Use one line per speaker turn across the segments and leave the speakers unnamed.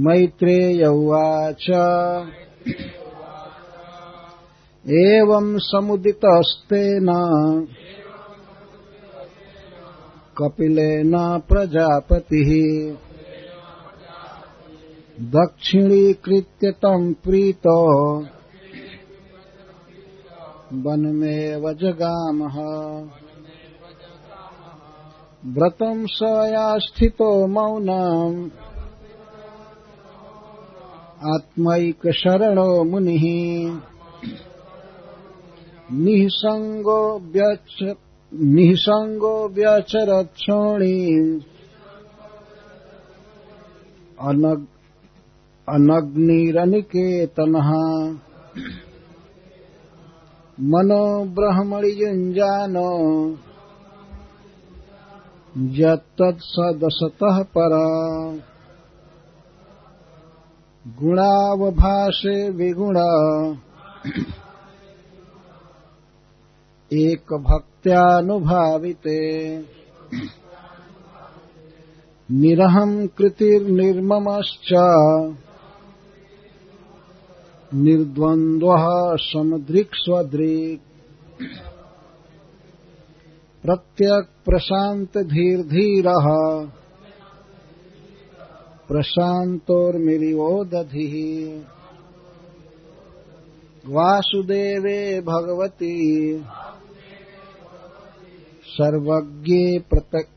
मैत्रेय उवाच। एवम् समुदितस्तेन कपिलेन प्रजापतिः। दक्षिणीकृत्य तम् प्रीतो। वनमेव जगामः। व्रतम् स या स्थितो मौनम्। आत्मैकशरणो मुनिः निःसङ्गो व्यच निःसङ्गो व्यचरक्षोणीम् अनग् अनग्निरनिकेतनः। मनो ब्रह्मणि युञ्जानो यत्तत्सदसतः परा। गुणावभाषे विगुण। एकभक्त्यानुभाविते। निरहम् कृतिर्निर्ममश्च। निर्द्वन्द्वः समदृक्स्वदृक् प्रत्यक्प्रशान्तधीर्धीरः प्रशान्तोर्मिरिवो दधिः वासुदेवे भगवती। सर्वज्ञे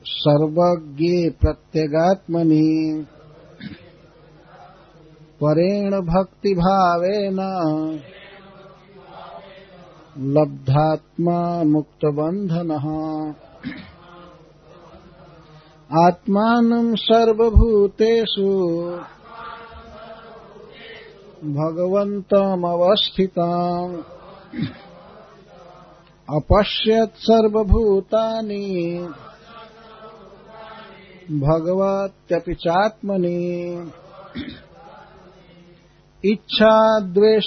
सर्वज्ञे प्रत्यगात्मनि। परेण भक्तिभावेन। लब्धात्मा मुक्तबन्धनः। आत्मानं सर्वभूतेषु भगवन्तमवस्थिताम् अपश्यत् सर्वभूतानि भगवत्यपि चात्मनि इच्छाद्वेषविहीनेन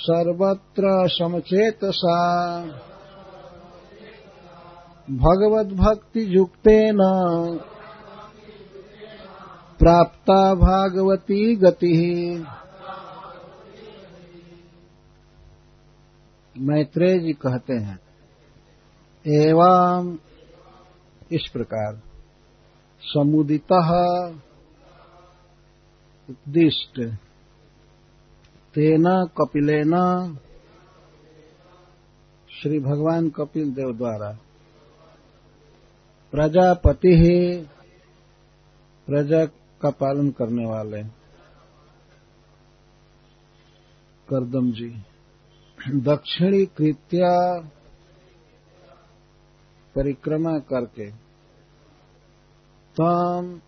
सर्वत्र समचेतसा भगवद्भक्तियुक्तेन प्राप्ता भागवती गतिः। मैत्रेय जी कहते हैं। एवं इस प्रकार समुदित उद्दिष्ट तेना कपिलेना श्री भगवान कपिल देव द्वारा प्रजापति ही प्रजा का पालन करने वाले। करदम जी, दक्षिणी कृत्या परिक्रमा करके तम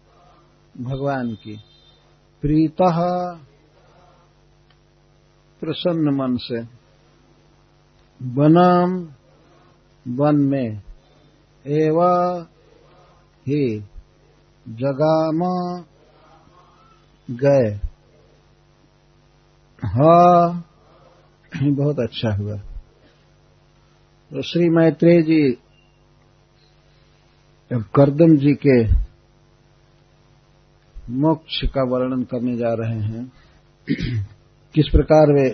भगवान की प्रीत प्रसन्न मन से बनम वन में एव ही जगाम गए। हा, बहुत अच्छा हुआ। तो श्री मैत्रेय जी अब करदम जी के मोक्ष का वर्णन करने जा रहे हैं, किस प्रकार वे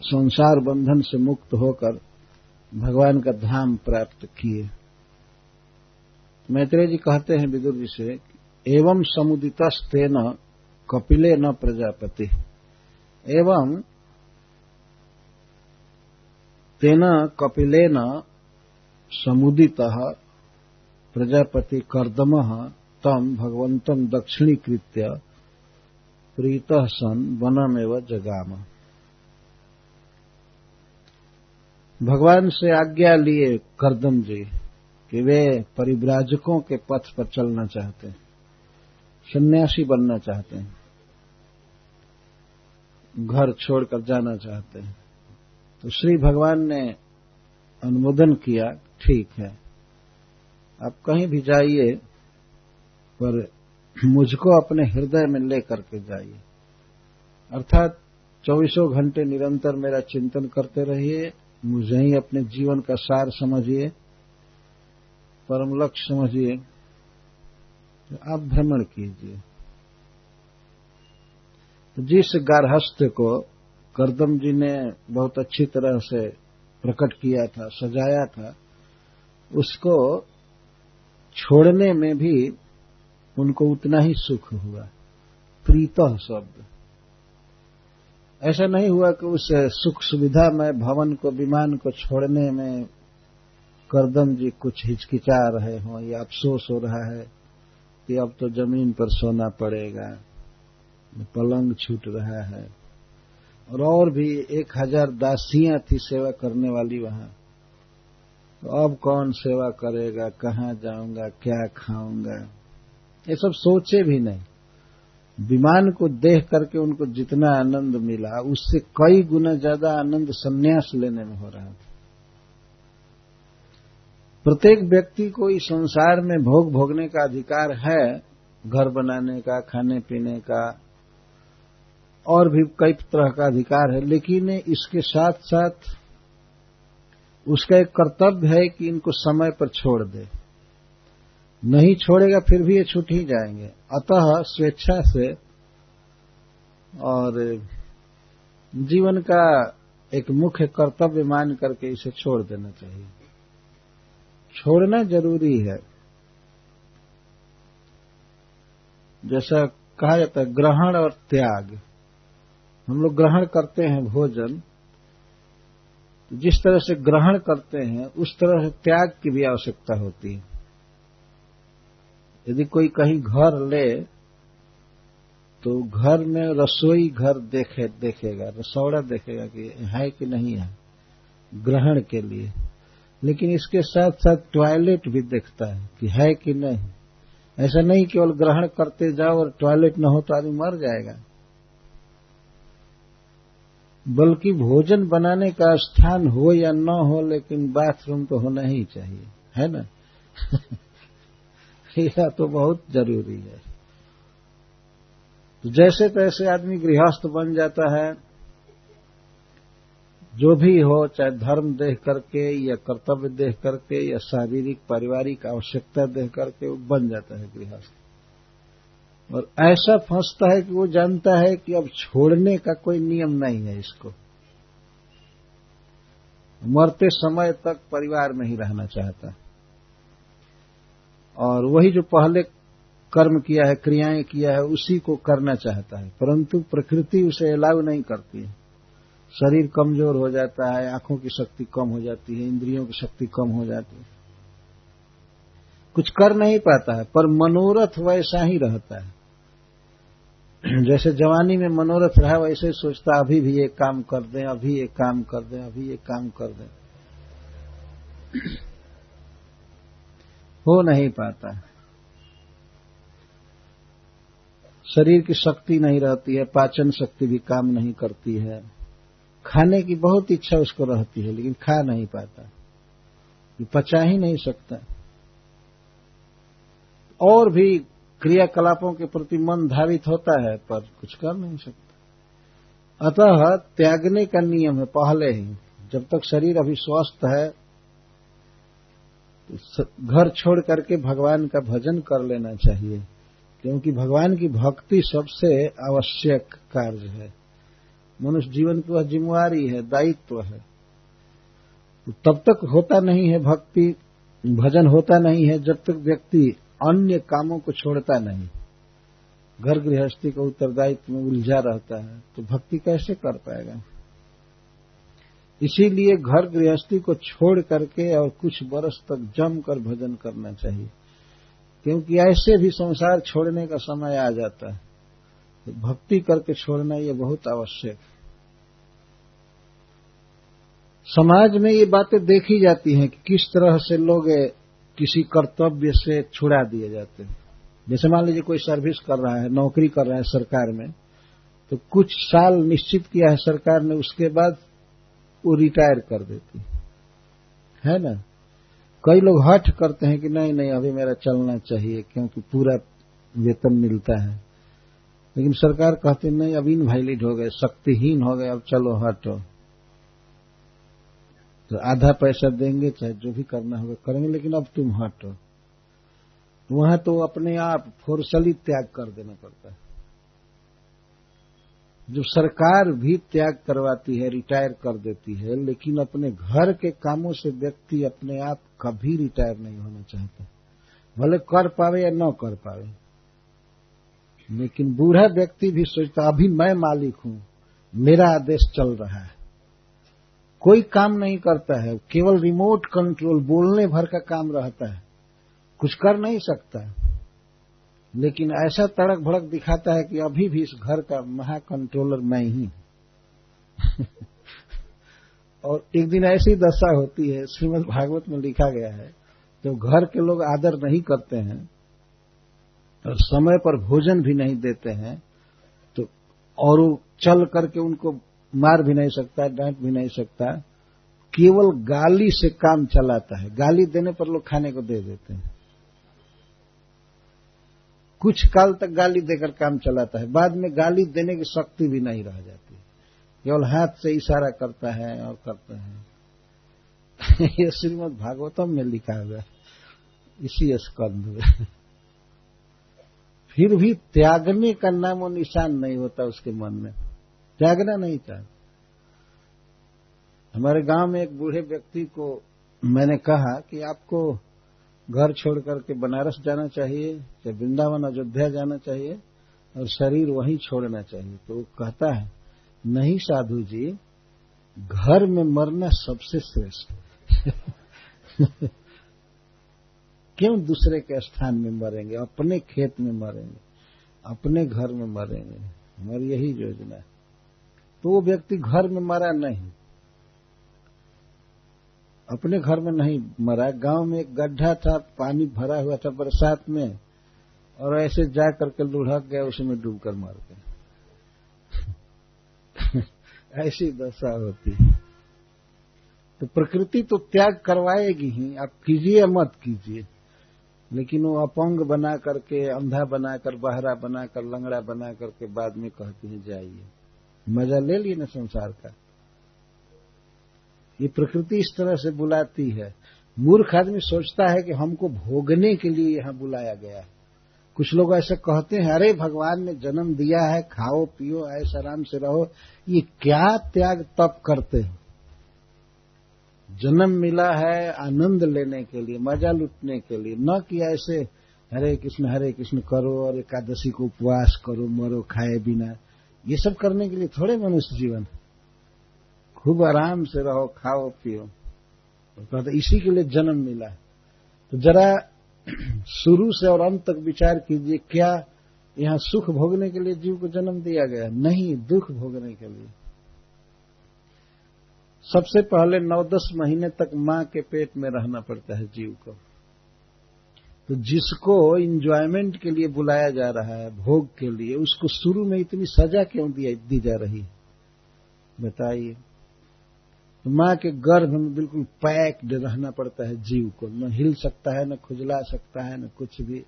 संसार बंधन से मुक्त होकर भगवान का धाम प्राप्त किए। मैत्रेय जी कहते हैं विदुर जी से, एवं समुदितस्तेन कपिले न प्रजापति। एवं तेन कपिलेन समुदित प्रजापति कर्दम तम भगवंतम दक्षिणीकृत्य प्रीत सन वनमेव जगाम। भगवान से आज्ञा लिए करदम जी। कि वे परिव्राजकों के पथ पर चलना चाहते हैं, सन्यासी बनना चाहते हैं, घर छोड़कर जाना चाहते हैं। तो श्री भगवान ने अनुमोदन किया, ठीक है। आप कहीं भी जाइए, पर मुझको अपने हृदय में लेकर के जाइए। अर्थात चौबीसों घंटे निरंतर मेरा चिंतन करते रहिए, मुझे ही अपने जीवन का सार समझिए। परम लक्ष्य समझिए तो आप भ्रमण कीजिए। तो जिस गारहस्थ को करदम जी ने बहुत अच्छी तरह से प्रकट किया था, सजाया था, उसको छोड़ने में भी उनको उतना ही सुख हुआ। प्रीत शब्द। ऐसा नहीं हुआ कि उस सुख सुविधा में, भवन को, विमान को छोड़ने में करदम जी कुछ हिचकिचा रहे हों, या अफसोस हो रहा है कि अब तो ज़मीन पर सोना पड़ेगा। पलंग छूट रहा है। और और भी एक हज़ार दासियाँ थी सेवा करने वाली वहाँ। तो अब कौन सेवा करेगा? कहाँ जाऊँगा? क्या खाऊँगा? ये सब सोचे भी नहीं। विमान को देख करके उनको जितना आनंद मिला, उससे कई गुना ज़्यादा आनंद संन्यास लेने में हो रहा था। प्रत्येक व्यक्ति को इस संसार में भोग भोगने का अधिकार है, घर बनाने का, खाने पीने का, और भी कई तरह का अधिकार है, लेकिन इसके साथ साथ उसका एक कर्तव्य है कि इनको समय पर छोड़ दे। नहीं छोड़ेगा, फिर भी ये छूट ही जाएँगे। अतः स्वेच्छा से और जीवन का एक मुख्य कर्तव्य मान करके इसे छोड़ देना चाहिए। छोड़ना ज़रूरी है। जैसा कहा जाता है, ग्रहण और त्याग। हम लोग ग्रहण करते हैं भोजन। तो जिस तरह से ग्रहण करते हैं, उस तरह से त्याग की भी आवश्यकता होती है। यदि कोई कहीं घर ले तो घर में रसोई घर देखे, देखेगा, रसौड़ा देखेगा कि है कि नहीं है, ग्रहण के लिए। लेकिन इसके साथ साथ टॉयलेट भी देखता है कि है कि नहीं। ऐसा नहीं केवल ग्रहण करते जाओ और टॉयलेट न हो तो आदमी मर जाएगा। बल्कि भोजन बनाने का स्थान हो या न हो, लेकिन बाथरूम तो होना ही चाहिए। है ना? यह तो बहुत ज़रूरी है। तो जैसे तैसे आदमी गृहस्थ बन जाता है जो भी हो, चाहे धर्म देख करके, या कर्तव्य देख करके, या शारीरिक, पारिवारिक आवश्यकता देख करके, वो बन जाता है गृहस्थ। और ऐसा फंसता है कि वो जानता है कि अब छोड़ने का कोई नियम नहीं है इसको। मरते समय तक परिवार में ही रहना चाहता है। और वही जो पहले कर्म किया है, क्रियाएँ किया है, उसी को करना चाहता है। परंतु प्रकृति उसे अलाउ नहीं करती है। शरीर कमज़ोर हो जाता है, आँखों की शक्ति कम हो जाती है, इंद्रियों की शक्ति कम हो जाती है। कुछ कर नहीं पाता है, पर मनोरथ वैसा ही रहता है। जैसे जवानी में मनोरथ रहा, वैसे ही सोचता, अभी भी एक काम कर दें, अभी एक काम कर दें, अभी एक काम कर दें। हो नहीं पाता शरीर की शक्ति नहीं रहती है, पाचन शक्ति भी काम नहीं करती है। खाने की बहुत इच्छा उसको रहती है, लेकिन खा नहीं पाता। पचा ही नहीं सकता। और भी क्रियाकलापों के प्रति मन धावित होता है, पर कुछ कर नहीं सकता। अतः त्यागने का नियम है, पहले ही। जब तक शरीर अभी स्वस्थ है तो घर छोड़ करके भगवान का भजन कर लेना चाहिए, क्योंकि भगवान की भक्ति सबसे आवश्यक कार्य है। मनुष्य जीवन की वह जिम्मेवारी है, दायित्व है। तो तब तक होता नहीं है भक्ति, भजन होता नहीं है, जब तक व्यक्ति अन्य कामों को छोड़ता नहीं। घर गृहस्थी का उत्तरदायित्व में उलझा रहता है तो भक्ति कैसे कर पाएगा? इसीलिए घर गृहस्थी को छोड़ करके और कुछ वर्ष तक जम कर भजन करना चाहिए, क्योंकि ऐसे भी संसार छोड़ने का समय आ जाता है। तो भक्ति करके छोड़ना ये बहुत आवश्यक है। समाज में ये बातें देखी जाती हैं कि किस तरह से लोग किसी कर्तव्य से छुड़ा दिए जाते हैं। जैसे मान लीजिए कोई सर्विस कर रहा है, नौकरी कर रहा है सरकार में तो कुछ साल निश्चित किया है सरकार ने, उसके बाद वो रिटायर कर देती है ना? कई लोग हठ करते हैं कि नहीं नहीं, अभी मेरा चलना चाहिए, क्योंकि पूरा वेतन मिलता है। लेकिन सरकार कहती, नहीं, अब इनवाइलिड हो गए, शक्तिहीन हो गए, अब चलो हटो। तो आधा पैसा देंगे, चाहे जो भी करना होगा करेंगे, लेकिन अब तुम हटो। वहाँ तो अपने आप फोर्सली त्याग कर देना पड़ता है। जो सरकार भी त्याग करवाती है रिटायर कर देती है, लेकिन अपने घर के कामों से व्यक्ति अपने आप कभी रिटायर नहीं होना चाहता। भले कर पावे या न कर पावे। लेकिन बूढ़ा व्यक्ति भी सोचता, अभी मैं मालिक हूँ, मेरा आदेश चल रहा है। कोई काम नहीं करता है, केवल रिमोट कंट्रोल बोलने भर का काम रहता है। कुछ कर नहीं सकता। लेकिन ऐसा तड़क भड़क दिखाता है कि अभी भी इस घर का महा कंट्रोलर मैं ही और एक दिन ऐसी दशा होती है श्रीमद भागवत में लिखा गया है जब घर के लोग आदर नहीं करते हैं समय पर भोजन भी नहीं देते हैं तो और वो चल करके उनको मार भी नहीं सकता, डांट भी नहीं सकता। केवल गाली से काम चलाता है। गाली देने पर लोग खाने को दे देते हैं। कुछ काल तक गाली देकर काम चलाता है। बाद में गाली देने की शक्ति भी नहीं रह जाती। केवल हाथ से इशारा करता है और करता है। यह श्रीमद भागवतम में लिखा हुआ है। इसी स्कंध में। फिर भी त्यागने का नाम और निशान नहीं होता उसके मन में। त्यागना नहीं चाहता हमारे गाँव में एक बूढ़े व्यक्ति को मैंने कहा कि आपको घर छोड़ करके बनारस जाना चाहिए या वृंदावन, अयोध्या जाना चाहिए और शरीर वहीं छोड़ना चाहिए। तो वो कहता है, नहीं साधु जी, घर में मरना सबसे श्रेष्ठ क्यों दूसरे के स्थान में मरेंगे? अपने खेत में मरेंगे, अपने घर में मरेंगे। हमारी यही योजना है। तो वो व्यक्ति घर में मरा नहीं। अपने घर में नहीं मरा। गाँव में एक गड्ढा था, पानी भरा हुआ था बरसात में, और ऐसे जा करके लुढ़क गया, उसमें डूबकर मर गया। ऐसी दशा होती है। तो प्रकृति तो त्याग करवाएगी ही। आप कीजिए मत कीजिए। लेकिन वो अपंग बना करके, अंधा बनाकर बहरा बनाकर लंगड़ा बना करके बाद में कहती है, जाइए। मज़ा ले लिए ना संसार का। ये प्रकृति इस तरह से बुलाती है। मूर्ख आदमी सोचता है कि हमको भोगने के लिए यहाँ बुलाया गया है। कुछ लोग ऐसे कहते हैं, अरे भगवान ने जन्म दिया है, खाओ, पियो, ऐसा आराम से रहो। ये क्या त्याग तप करते हो? जन्म मिला है आनंद लेने के लिए, मज़ा लुटने के लिए। न कि ऐसे हरे कृष्ण हरे कृष्ण करो और एकादशी को उपवास करो, मरो, खाए बिना। ये सब करने के लिए थोड़े मनुष्य जीवन। खूब आराम से रहो, खाओ, पियो। तो कहते इसी के लिए जन्म मिला तो जरा शुरू से और अंत तक विचार कीजिए, क्या यहाँ सुख भोगने के लिए जीव को जन्म दिया गया? नहीं, दुख भोगने के लिए। सबसे पहले नौ दस महीने तक माँ के पेट में रहना पड़ता है जीव को। तो जिसको इंजॉयमेंट के लिए बुलाया जा रहा है, भोग के लिए, उसको शुरू में इतनी सजा क्यों दी जा रही है? बताइए। तो माँ के गर्भ में बिल्कुल पैक्ड रहना पड़ता है जीव को। न हिल सकता है, न खुजला सकता है, न कुछ भी।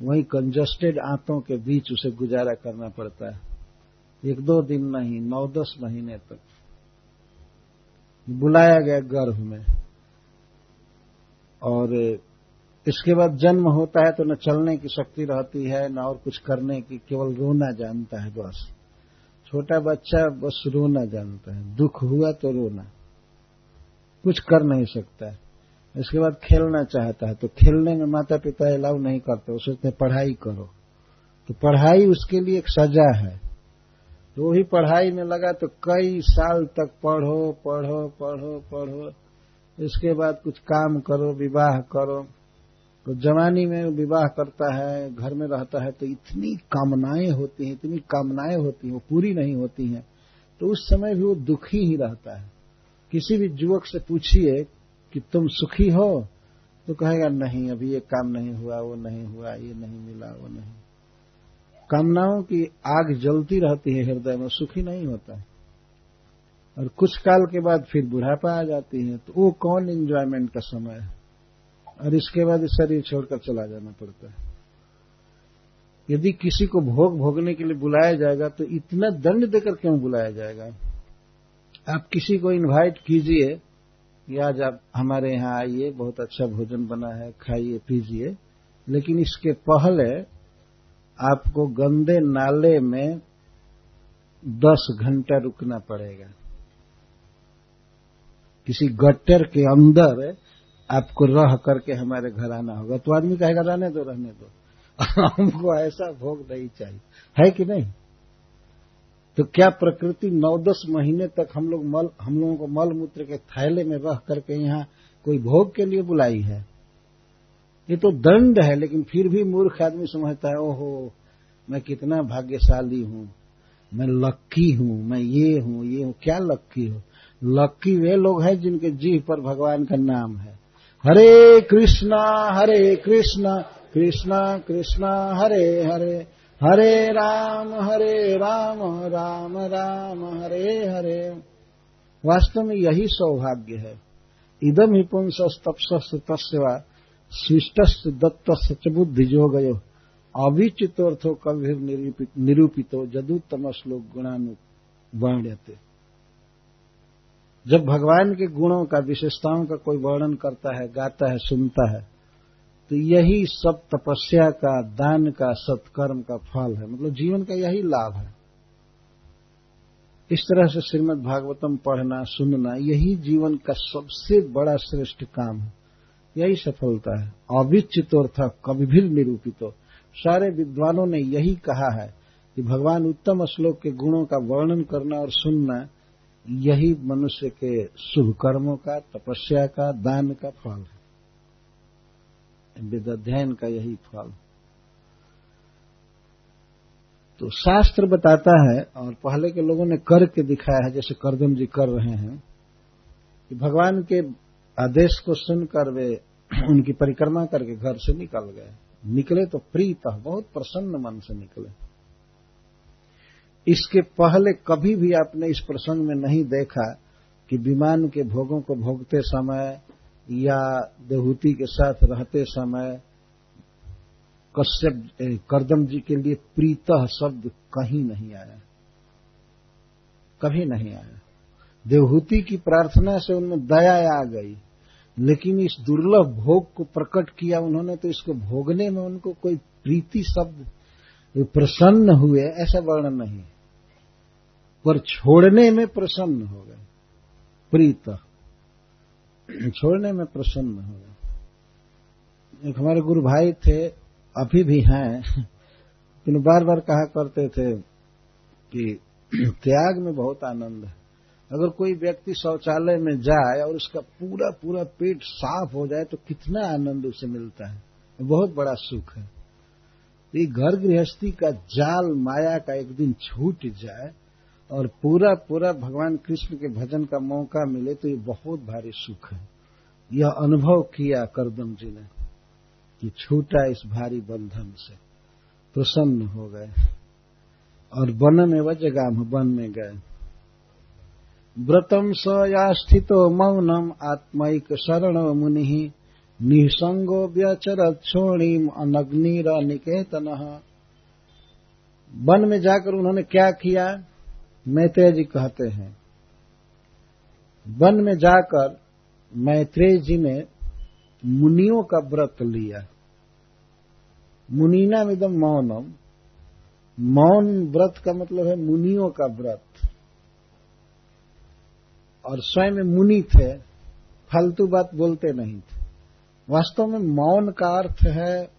वही कंजस्टेड आंतों के बीच उसे गुजारा करना पड़ता है। एक दो दिन नहीं नौ दस महीने तक। बुलाया गया गर्भ में। और इसके बाद जन्म होता है तो न चलने की शक्ति रहती है, न और कुछ करने की, केवल रोना जानता है बस। छोटा बच्चा बस रोना जानता है। दुख हुआ तो रोना। कुछ कर नहीं सकता है। इसके बाद खेलना चाहता है तो खेलने में माता पिता अलाउ नहीं करते। वो सोचते पढ़ाई करो। तो पढ़ाई उसके लिए एक सजा है। तो वही पढ़ाई में लगा तो कई साल तक पढ़ो पढ़ो पढ़ो पढ़ो। इसके बाद कुछ काम करो, विवाह करो। तो जवानी में विवाह करता है, घर में रहता है तो इतनी कामनाएँ होती हैं, इतनी कामनाएँ होती हैं, वो पूरी नहीं होती हैं। तो उस समय भी वो दुखी ही रहता है। किसी भी युवक से पूछिए कि तुम सुखी हो तो कहेगा, नहीं, अभी ये काम नहीं हुआ, वो नहीं हुआ, ये नहीं मिला, वो नहीं। कामनाओं की आग जलती रहती है, हृदय में सुखी नहीं होता है। और कुछ काल के बाद फिर बुढ़ापा आ जाती है तो वो कौन एंजॉयमेंट का समय है? और इसके बाद शरीर छोड़कर चला जाना पड़ता है। यदि किसी को भोग भोगने के लिए बुलाया जाएगा तो इतना दंड देकर क्यों बुलाया जाएगा? आप किसी को इनवाइट कीजिए आज आप हमारे यहाँ आइए, बहुत अच्छा भोजन बना है, खाइए, पीजिए, लेकिन इसके पहले आपको गंदे नाले में दस घंटा रुकना पड़ेगा। किसी गट्टर के अंदर आपको रह करके हमारे घर आना होगा। तो आदमी कहेगा, रहने दो रहने दो। हमको ऐसा भोग नहीं चाहिए। है कि नहीं? तो क्या प्रकृति नौ दस महीने तक हम लोग मल, हम लोगों को मल मूत्र के थैले में रह करके यहाँ कोई भोग के लिए बुलाई है? ये तो दंड है, लेकिन फिर भी मूर्ख आदमी समझता है, ओहो, मैं कितना भाग्यशाली हूँ, मैं लक्की हूँ, मैं ये हूँ ये हूँ, क्या लक्की हो? लक्की वे लोग हैं जिनके जीव पर भगवान का नाम है। हरे कृष्णा हरे कृष्णा कृष्णा कृष्णा, हरे हरे हरे राम हरे राम राम राम, हरे हरे। वास्तव में यही सौभाग्य है। इदम ही पुंस तपस तस्वा सृष्ट दत्त सच बुद्धि जो गयो अभिचितोर्थो कभी निरूपितो जदुत्तम श्लोक गुणानु वर्ण्यते। जब भगवान के गुणों का विशेषताओं का कोई वर्णन करता है, गाता है, सुनता है तो यही सब तपस्या का, दान का, सत्कर्म का फल है। मतलब जीवन का यही लाभ है। इस तरह से श्रीमद भागवतम पढ़ना, सुनना, यही जीवन का सबसे बड़ा श्रेष्ठ काम है। यही सफलता है। अविचितोर्थ कभी भी निरूपित सारे विद्वानों ने यही कहा है कि भगवान उत्तम श्लोक के गुणों का वर्णन करना और सुनना, यही मनुष्य के शुभ कर्मों का, तपस्या का, दान का फल है। वेद अध्ययन का यही फल। तो शास्त्र बताता है, और पहले के लोगों ने करके दिखाया है, जैसे करदम जी कर रहे हैं, कि भगवान के आदेश को सुनकर वे उनकी परिक्रमा करके घर से निकल गए। निकले तो प्रीत, बहुत प्रसन्न मन से निकले। इसके पहले कभी भी आपने इस प्रसंग में नहीं देखा कि विमान के भोगों को भोगते समय या देहूति के साथ रहते समय कश्यप करदम जी के लिए प्रीत शब्द कहीं नहीं आया। कभी नहीं आया। देवहूति की प्रार्थना से उनमें दया आ गई। लेकिन इस दुर्लभ भोग को प्रकट किया उन्होंने तो इसको भोगने में उनको कोई प्रीति शब्द प्रसन्न हुए, ऐसा वर्णन नहीं पर छोड़ने में प्रसन्न हो गए। प्रीत। छोड़ने में प्रसन्न हो गए। एक हमारे गुरु भाई थे, अभी भी हैं, लेकिन बार बार कहा करते थे कि त्याग में बहुत आनंद है। अगर कोई व्यक्ति शौचालय में जाए और उसका पूरा पूरा पेट साफ़ हो जाए तो कितना आनंद उसे मिलता है। बहुत बड़ा सुख है। ये घर गृहस्थी का जाल माया का एक दिन छूट जाए और पूरा पूरा भगवान कृष्ण के भजन का मौका मिले तो ये बहुत भारी सुख है। यह अनुभव किया करदम जी ने कि छूटा इस भारी बंधन से। प्रसन्न हो गए। और वन में वजगाम वन में गए। व्रतम स या स्थितो मौनम आत्मिक शरण मुनि। निसंगो व्यचरत छोणीम अनग्निर निकेतन। वन में जाकर उन्होंने क्या किया? मैत्रेय जी कहते हैं। वन में जाकर मैत्रेय जी ने मुनियों का व्रत लिया। मुनीना मिदम मौनम। मौन व्रत का मतलब है मुनियों का व्रत। और स्वयं मुनि थे, फालतू बात बोलते नहीं थे। वास्तव में मौन का अर्थ है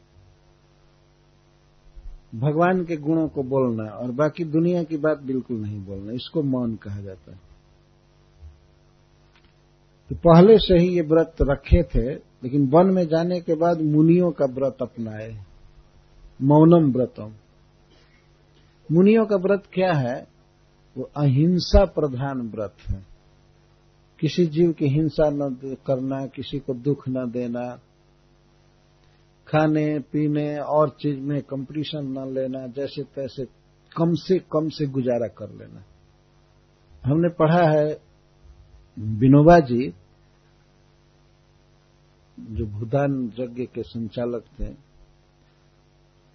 भगवान के गुणों को बोलना और बाकी दुनिया की बात बिल्कुल नहीं बोलना, इसको मौन कहा जाता है। तो पहले से ही ये व्रत रखे थे, लेकिन वन में जाने के बाद मुनियों का व्रत अपनाए। मौनम व्रतम। मुनियों का व्रत क्या है? वो अहिंसा प्रधान व्रत है। किसी जीव की हिंसा न करना, किसी को दुख न देना, खाने, पीने और चीज़ में कंपटीशन न लेना जैसे तैसे कम से कम से गुजारा कर लेना। हमने पढ़ा है, विनोबा जी, जो भूदान यज्ञ के संचालक थे,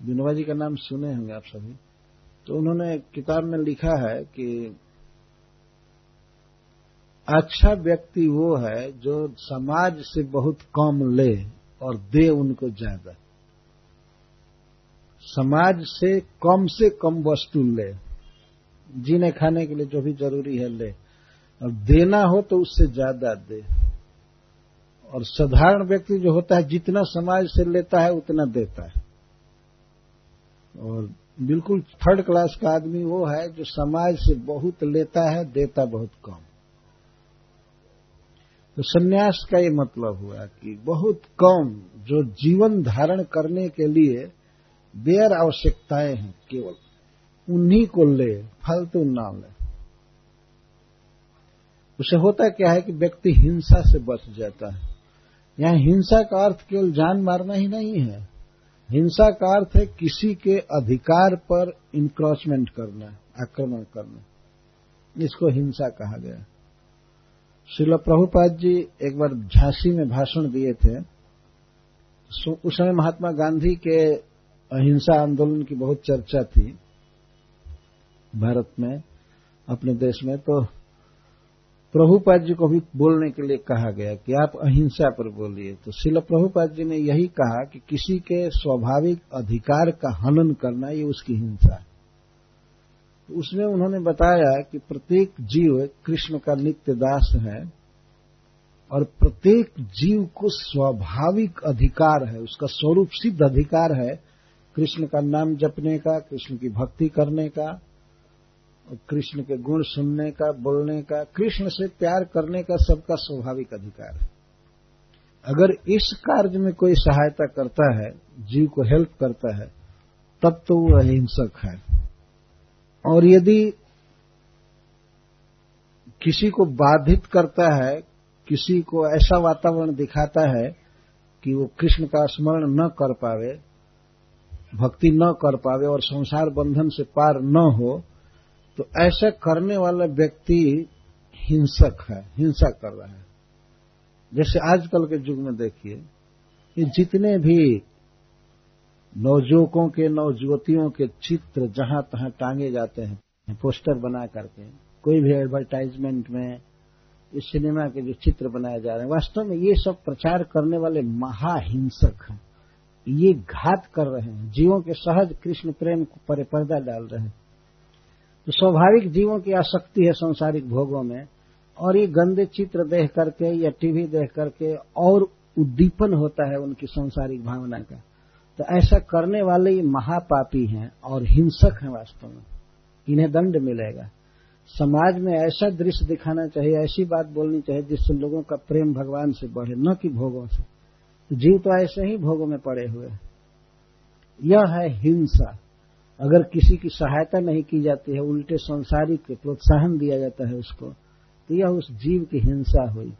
विनोबा जी का नाम सुने होंगे आप सभी तो उन्होंने किताब में लिखा है कि अच्छा व्यक्ति वो है जो समाज से बहुत कम ले और दे उनको ज़्यादा। समाज से कम से कम वस्तु ले। जीने खाने के लिए जो भी ज़रूरी है ले। और देना हो तो उससे ज़्यादा दे। और साधारण व्यक्ति जो होता है, जितना समाज से लेता है, उतना देता है। और बिल्कुल थर्ड क्लास का आदमी वो है जो समाज से बहुत लेता है, देता बहुत कम। तो सन्यास का ये मतलब हुआ कि बहुत कम जो जीवन धारण करने के लिए बेयर आवश्यकताएँ हैं, केवल उन्हीं को ले, फालतू ना ले। उसे होता क्या है कि व्यक्ति हिंसा से बच जाता है। यहाँ हिंसा का अर्थ केवल जान मारना ही नहीं है। हिंसा का अर्थ है किसी के अधिकार पर इंक्रोचमेंट करना, आक्रमण करना। इसको हिंसा कहा गया। शिल प्रभुपाद जी एक बार झांसी में भाषण दिए थे। उस समय महात्मा गांधी के अहिंसा आंदोलन की बहुत चर्चा थी भारत में, अपने देश में। तो प्रभुपाद जी को भी बोलने के लिए कहा गया कि आप अहिंसा पर बोलिए। तो शिल प्रभुपाद जी ने यही कहा कि किसी के स्वाभाविक अधिकार का हनन करना ये उसकी हिंसा है। तो उसमें उन्होंने बताया कि प्रत्येक जीव कृष्ण का नित्य दास है और प्रत्येक जीव को स्वाभाविक अधिकार है, उसका स्वरूप सिद्ध अधिकार है कृष्ण का नाम जपने का, कृष्ण की भक्ति करने का, और कृष्ण के गुण सुनने का, बोलने का, कृष्ण से प्यार करने का सबका स्वाभाविक अधिकार है। अगर इस कार्य में कोई सहायता करता है, जीव को हेल्प करता है, तब तो वो अहिंसक है। और यदि किसी को बाधित करता है, किसी को ऐसा वातावरण दिखाता है कि वो कृष्ण का स्मरण न कर पावे, भक्ति न कर पावे और संसार बंधन से पार न हो तो ऐसा करने वाला व्यक्ति हिंसक है, हिंसा कर रहा है। जैसे आजकल के युग में देखिए, ये जितने भी नवजुवकों के नवजुवतियों के चित्र जहाँ तहां टांगे जाते हैं, पोस्टर बना करके, कोई भी एडवर्टाइजमेंट में इस सिनेमा के जो चित्र बनाए जा रहे हैं, वास्तव में ये सब प्रचार करने वाले महाहिंसक हैं। ये घात कर रहे हैं, जीवों के सहज कृष्ण प्रेम को पर पर्दा डाल रहे हैं। तो स्वाभाविक जीवों की आसक्ति है संसारिक भोगों में, और ये गंदे चित्र देख करके या टीवी देख करके और उद्दीपन होता है उनकी संसारिक भावना का। तो ऐसा करने वाले महापापी हैं और हिंसक हैं वास्तव में। इन्हें दंड मिलेगा। समाज में ऐसा दृश्य दिखाना चाहिए, ऐसी बात बोलनी चाहिए जिससे लोगों का प्रेम भगवान से बढ़े, न कि भोगों से। जीव तो ऐसे ही भोगों में पड़े हुए यह है हिंसा। अगर किसी की सहायता नहीं की जाती है, उल्टे संसारिक प्रोत्साहन दिया जाता है उसको तो यह उस जीव की हिंसा हुई।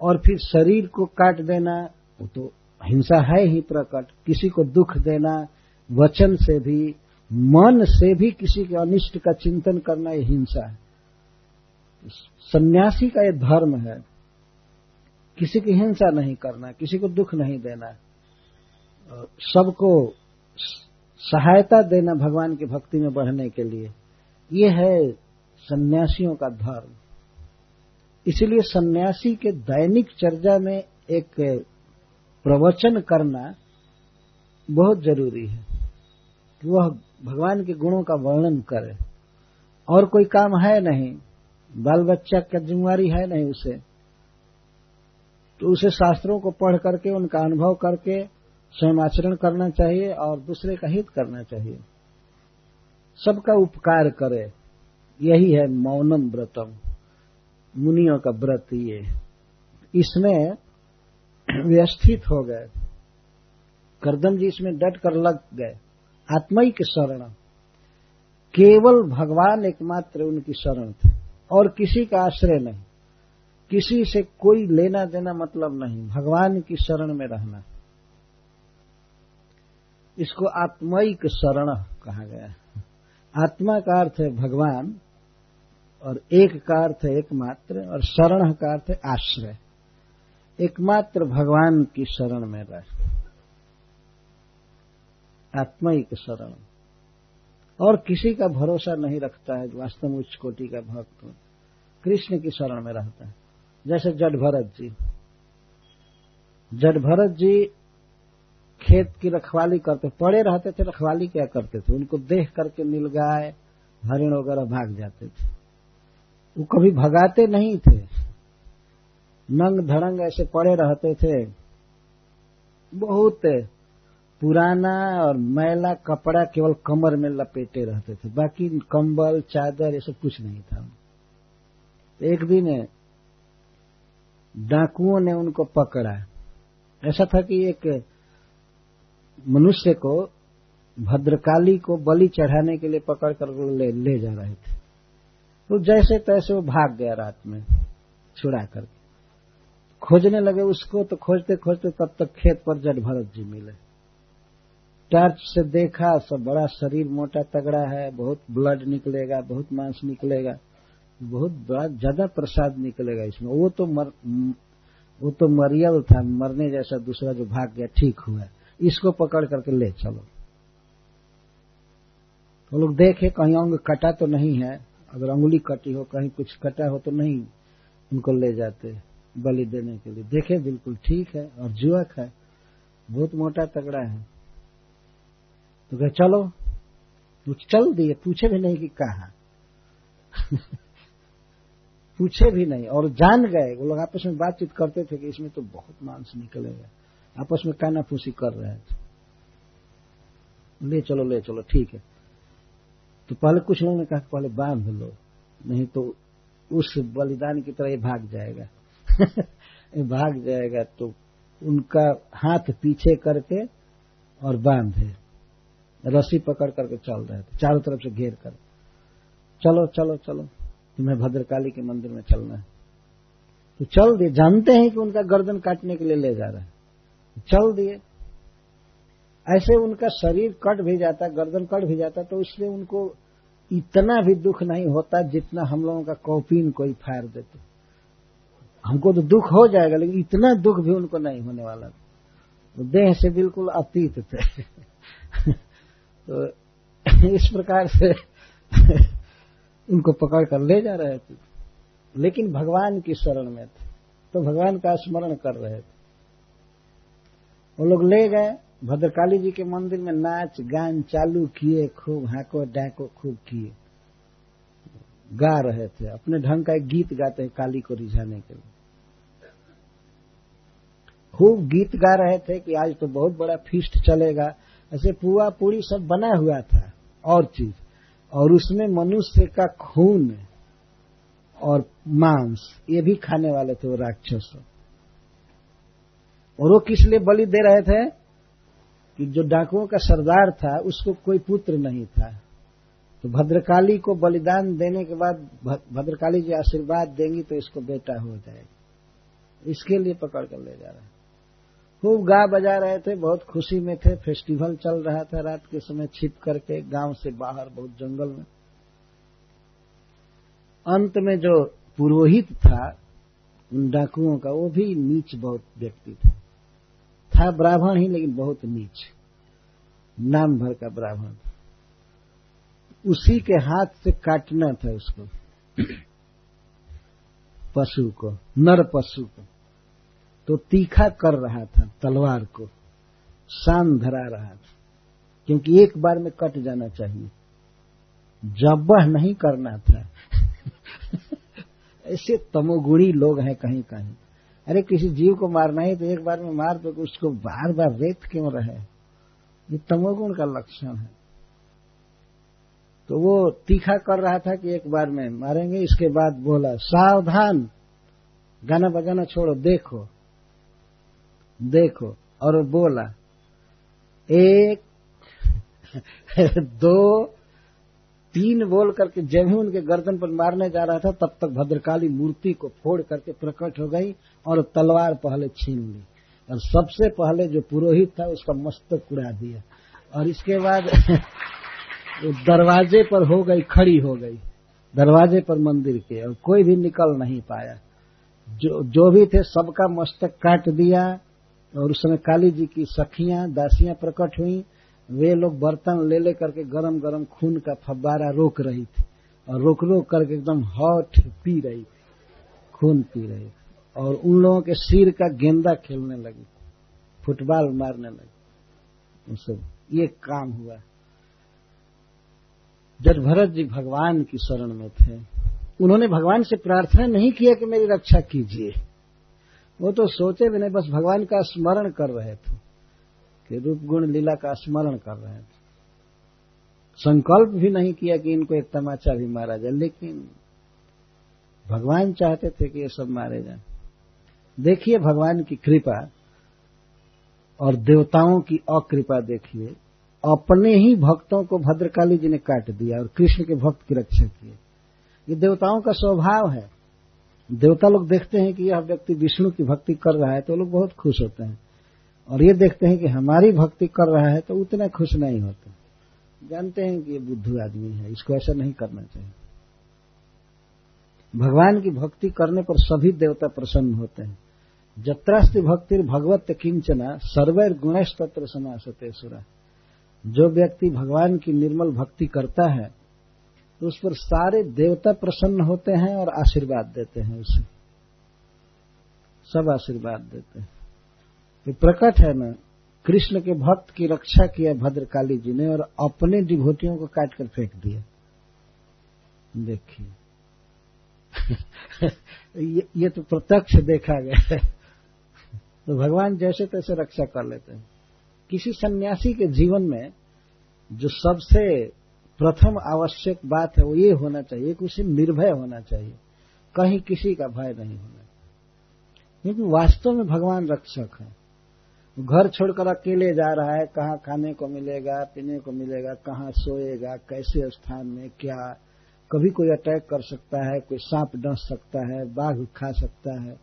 और फिर शरीर को काट देना, वो तो हिंसा है ही प्रकट। किसी को दुख देना, वचन से भी, मन से भी किसी के अनिष्ट का चिंतन करना ये हिंसा है। सन्यासी का ये धर्म है। किसी की हिंसा नहीं करना, किसी को दुख नहीं देना। सबको सहायता देना भगवान की भक्ति में बढ़ने के लिए। ये है सन्यासियों का धर्म। इसीलिए सन्यासी के दैनिक चर्चा में एक प्रवचन करना बहुत ज़रूरी है कि वह भगवान के गुणों का वर्णन करे। और कोई काम है नहीं, बाल बच्चा का जिम्मेवारी है नहीं उसे तो उसे शास्त्रों को पढ़ करके, उनका अनुभव करके, स्वयं आचरण करना चाहिए और दूसरे का हित करना चाहिए। सबका उपकार करे। यही है मौनम व्रतम। मुनियों का व्रत ये। इसमें व्यवस्थित हो गए। करदम जी इसमें डट कर लग गए। आत्मयी के शरण। केवल भगवान एकमात्र उनकी शरण थे और किसी का आश्रय नहीं। किसी से कोई लेना देना मतलब नहीं। भगवान की शरण में रहना। इसको आत्मयिक शरण कहा गया है। आत्मा का अर्थ है भगवान और एक का अर्थ है एकमात्र और शरण का अर्थ है आश्रय। एकमात्र भगवान की शरण में रहे आत्मयिक शरण। और किसी का भरोसा नहीं रखता है वास्तव में उच्च कोटि का भक्त कृष्ण की शरण में रहता है। जैसे जड भरत जी। जड भरत जी खेत की रखवाली करते, पड़े रहते थे, रखवाली क्या करते थे? उनको देख करके मिल नीलगाय हरिण वगैरह भाग जाते थे। वो कभी भगाते नहीं थे। नंग धड़ंग ऐसे पड़े रहते थे। बहुत पुराना और मैला कपड़ा केवल कमर में लपेटे रहते थे। बाकी कंबल चादर ये सब कुछ नहीं था। एक दिन डाकुओं ने उनको पकड़ा। ऐसा था कि एक मनुष्य को भद्रकाली को बलि चढ़ाने के लिए पकड़ कर ले, ले जा रहे थे। तो जैसे तैसे वो भाग गया रात में छुड़ा करके। खोजने लगे उसको तो खोजते खोजते तब तक खेत पर जट भरत जी मिले। टर्च से देखा, सब बड़ा शरीर मोटा तगड़ा है, बहुत ब्लड निकलेगा, बहुत मांस निकलेगा, बहुत बड़ा, ज़्यादा प्रसाद निकलेगा इसमें। वो तो मर, वो तो मरियल था, मरने जैसा दूसरा जो भाग गया, ठीक हुआ। इसको पकड़ करके ले चलो। तो लोग देखे, कहीं अंग कटा तो नहीं है, अगर अंगुली कटी हो, कहीं कुछ कटा हो तो नहीं, उनको ले जाते। बलि देने के लिए। देखे, बिल्कुल ठीक है और जुअक है। बहुत मोटा तगड़ा है। तो कहे, चलो। तो चल दिए। पूछे भी नहीं कि कहा। पूछे भी नहीं और जान गए। वो लोग आपस में बातचीत करते थे कि इसमें तो बहुत मांस निकलेगा। आपस में काना फूसी कर रहे थे। ले चलो ले चलो, ठीक है। तो पहले कुछ लोगों ने कहा पहले बाँध लो, नहीं तो उस बलिदान की तरह ये भाग जाएगा। भाग जाएगा तो उनका हाथ पीछे करके और बांधे रस्सी पकड़ करके चल रहे थे चारों तरफ़ से घेर कर। चलो चलो चलो, तुम्हें भद्रकाली के मंदिर में चलना है। तो चल दिए, जानते हैं कि उनका गर्दन काटने के लिए ले जा रहा है। चल दिए। ऐसे उनका शरीर कट भी जाता, गर्दन कट भी जाता तो इसलिए उनको इतना भी दुख नहीं होता जितना हम लोगों का कॉपीन कोई फायर देते। हमको तो दुख हो जाएगा, लेकिन इतना दुख भी उनको नहीं होने वाला तो देह से बिल्कुल अतीत थे। तो इस प्रकार से उनको पकड़ कर ले जा रहे थे। लेकिन भगवान की शरण में थे। तो भगवान का स्मरण कर रहे थे। वो लोग ले गए। भद्रकाली जी के मंदिर में नाच, गान चालू किए, खूब हाको डाको, खूब किए। गा रहे थे। अपने ढंग का एक गीत गाते हैं, काली को रिझाने के लिए। खूब गीत गा रहे थे कि आज तो बहुत बड़ा फीस्ट चलेगा। ऐसे पुआ पूरी सब बना हुआ था, और चीज़। और उसमें मनुष्य का खून और मांस, ये भी खाने वाले थे वो राक्षस। और वो किस लिए बलि दे रहे थे? कि जो डाकुओं का सरदार था, उसको कोई पुत्र नहीं था। तो भद्रकाली को बलिदान देने के बाद भद्रकाली जी आशीर्वाद देंगी तो इसको बेटा हो जाएगा। इसके लिए पकड़ कर ले जा रहे खूब गा बजा रहे थे, बहुत खुशी में थे। फेस्टिवल चल रहा था रात के समय, छिप करके गाँव से बाहर, बहुत जंगल में। अंत में जो पुरोहित था, उन डाकुओं का, वो भी नीच बहुत व्यक्ति था। था ब्राह्मण ही, लेकिन बहुत नीच। नाम भर का ब्राह्मण उसी के हाथ से काटना था उसको। पशु को, नर पशु को। तो तीखा कर रहा था तलवार को, शान धरा रहा था, क्योंकि एक बार में कट जाना चाहिए। जब्बह नहीं करना था, ऐसे तमोगुणी लोग हैं कहीं कहीं। अरे किसी जीव को मारना है तो एक बार में मार दो उसको बार बार रेत क्यों रहे? ये तमोगुण का लक्षण है। तो वो तीखा कर रहा था कि एक बार में मारेंगे, इसके बाद बोला, सावधान, गाना बजाना छोड़ो, देखो। देखो, और बोला, एक, दो, तीन बोल करके जब ही उनके गर्दन पर मारने जा रहा था, तब तक भद्रकाली मूर्ति को फोड़ करके प्रकट हो गई और तलवार पहले छीन ली। और सबसे पहले जो पुरोहित था, उसका मस्तक उड़ा दिया। और इसके बाद दरवाजे पर हो गई, खड़ी हो गई, दरवाजे पर मंदिर के, और कोई भी निकल नहीं पाया। जो जो भी थे, सबका मस्तक काट दिया और उस समय काली जी की सखियाँ, दासियाँ प्रकट हुई। वे लोग बर्तन ले ले करके गरम गरम खून का फब्बारा रोक रही थी और रोक रोक करके एकदम हॉट पी रही थी, खून पी रही थी और उन लोगों के सिर का गेंदा खेलने लगी, फुटबॉल मारने लगी। सब, ये काम हुआ। जब भरत जी भगवान की शरण में थे, उन्होंने भगवान से प्रार्थना नहीं किया कि मेरी रक्षा कीजिए। वो तो सोचे भी नहीं, बस भगवान का स्मरण कर रहे थे कि रूप गुण लीला का स्मरण कर रहे थे। संकल्प भी नहीं किया कि इनको एक तमाचा भी मारा जाए, लेकिन भगवान चाहते थे कि ये सब मारे जाए। देखिए भगवान की कृपा और देवताओं की अकृपा देखिए। अपने ही भक्तों को भद्रकाली जी ने काट दिया और कृष्ण के भक्त की रक्षा की। ये देवताओं का स्वभाव है। देवता लोग देखते हैं कि यह व्यक्ति विष्णु की भक्ति कर रहा है तो लोग बहुत खुश होते हैं। और ये देखते हैं कि हमारी भक्ति कर रहा है तो उतने खुश नहीं होते। जानते हैं कि ये बुद्धू आदमी है, इसको ऐसा नहीं करना चाहिए। भगवान की भक्ति करने पर सभी देवता प्रसन्न होते हैं। जत्रास्ति भक्ति भगवत किंचना, सर्वैर गुणेश तत्र समासते सुरा। जो व्यक्ति भगवान की निर्मल भक्ति करता है उस पर सारे देवता प्रसन्न होते हैं और आशीर्वाद देते हैं उसे। सब आशीर्वाद देते हैं। ये प्रकट है ना कृष्ण के भक्त की रक्षा किया भद्रकाली जी ने और अपने डिभोटियों को काट कर फेंक दिया। देखिए। ये, ये तो प्रत्यक्ष देखा गया है। तो भगवान जैसे तैसे रक्षा कर लेते हैं। किसी सन्यासी के जीवन में जो सबसे प्रथम आवश्यक बात है, वो ये होना चाहिए कि उसे निर्भय होना चाहिए। कहीं किसी का भय नहीं होना क्योंकि वास्तव में भगवान रक्षक है। घर छोड़कर अकेले जा रहा है, कहाँ खाने को मिलेगा, पीने को मिलेगा, कहाँ सोएगा, कैसे स्थान में क्या। कभी कोई अटैक कर सकता है, कोई सांप डस सकता है, बाघ खा सकता है।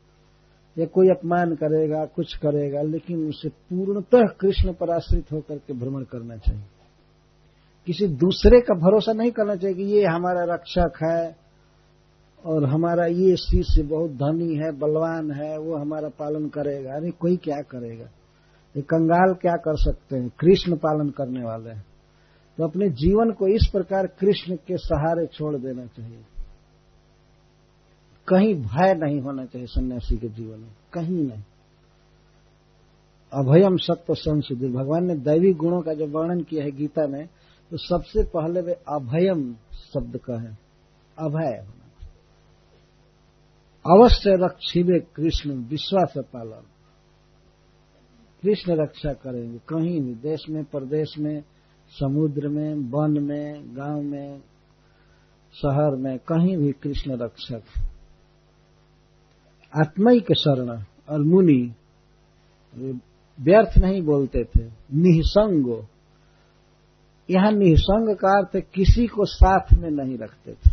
या कोई अपमान करेगा, कुछ करेगा, लेकिन उसे पूर्णतः कृष्ण पर आश्रित होकर के भ्रमण करना चाहिए। किसी दूसरे का भरोसा नहीं करना चाहिए कि ये हमारा रक्षक है और हमारा ये शिष्य बहुत धनी है, बलवान है, वो हमारा पालन करेगा। अरे कोई क्या करेगा? ये कंगाल क्या कर सकते हैं? कृष्ण पालन करने वाले हैं। तो अपने जीवन को इस प्रकार कृष्ण के सहारे छोड़ देना चाहिए। कहीं भय नहीं होना चाहिए सन्यासी के जीवन में। कहीं नहीं। अभयम सत्य संशुद्धि भगवान ने दैवी गुणों का जो वर्णन किया है गीता में तो सबसे पहले वे अभयम शब्द का है अभय होना। अवश्य रक्षिवे कृष्ण विश्वास पालन। कृष्ण रक्षा करेंगे। कहीं भी, देश में, प्रदेश में, समुद्र में, वन में, गाँव में, शहर में, कहीं भी कृष्ण रक्षक आत्मिक शरण और मुनि व्यर्थ नहीं बोलते थे। निसंगो। यहाँ निसंग का अर्थ किसी को साथ में नहीं रखते थे।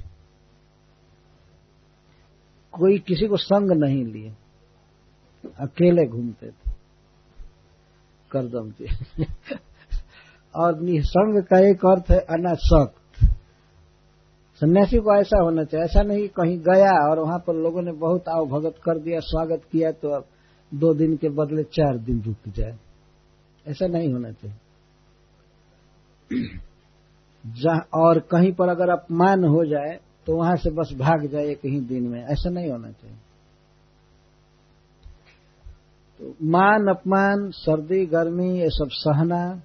कोई किसी को संग नहीं लिए। अकेले घूमते थे। करदम जी। और निसंग का एक अर्थ है अनासक्त। सन्यासी को ऐसा होना चाहिए। ऐसा नहीं कहीं गया और वहाँ पर लोगों ने बहुत आवभगत कर दिया, स्वागत किया तो अब दो दिन के बदले चार दिन रुक जाए। ऐसा नहीं होना चाहिए। और कहीं पर अगर अपमान हो जाए तो वहाँ से बस भाग जाए एक ही दिन में। ऐसा नहीं होना चाहिए। तो मान, अपमान, सर्दी, गर्मी, ये सब सहना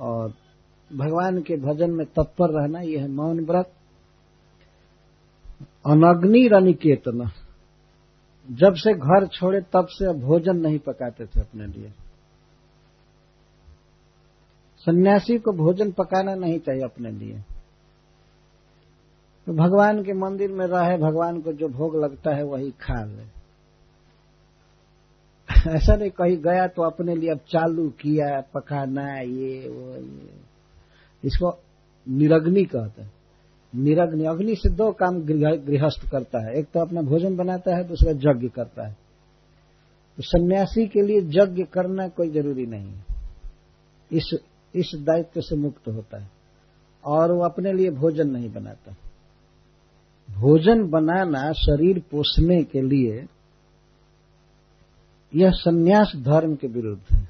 और भगवान के भजन में तत्पर रहना यह है मौन व्रत। अनग्नि रनिकेतन जब से घर छोड़े, तब से भोजन नहीं पकाते थे अपने लिए। सन्यासी को भोजन पकाना नहीं चाहिए अपने लिए। तो भगवान के मंदिर में रहे भगवान को जो भोग लगता है वही खा ले। ऐसा नहीं कहीं गया तो अपने लिए अब चालू किया, पकाना, ये, वो, ये। इसको निरग्नि कहते हैं। निरग्नि, अग्नि से दो काम गृहस्थ करता है। एक तो अपना भोजन बनाता है, दूसरा यज्ञ करता है। तो सन्यासी के लिए यज्ञ करना कोई ज़रूरी नहीं है। इस इस दायित्व से मुक्त होता है और वो अपने लिए भोजन नहीं बनाता। भोजन बनाना शरीर पोषने के लिए यह सन्यास धर्म के विरुद्ध है।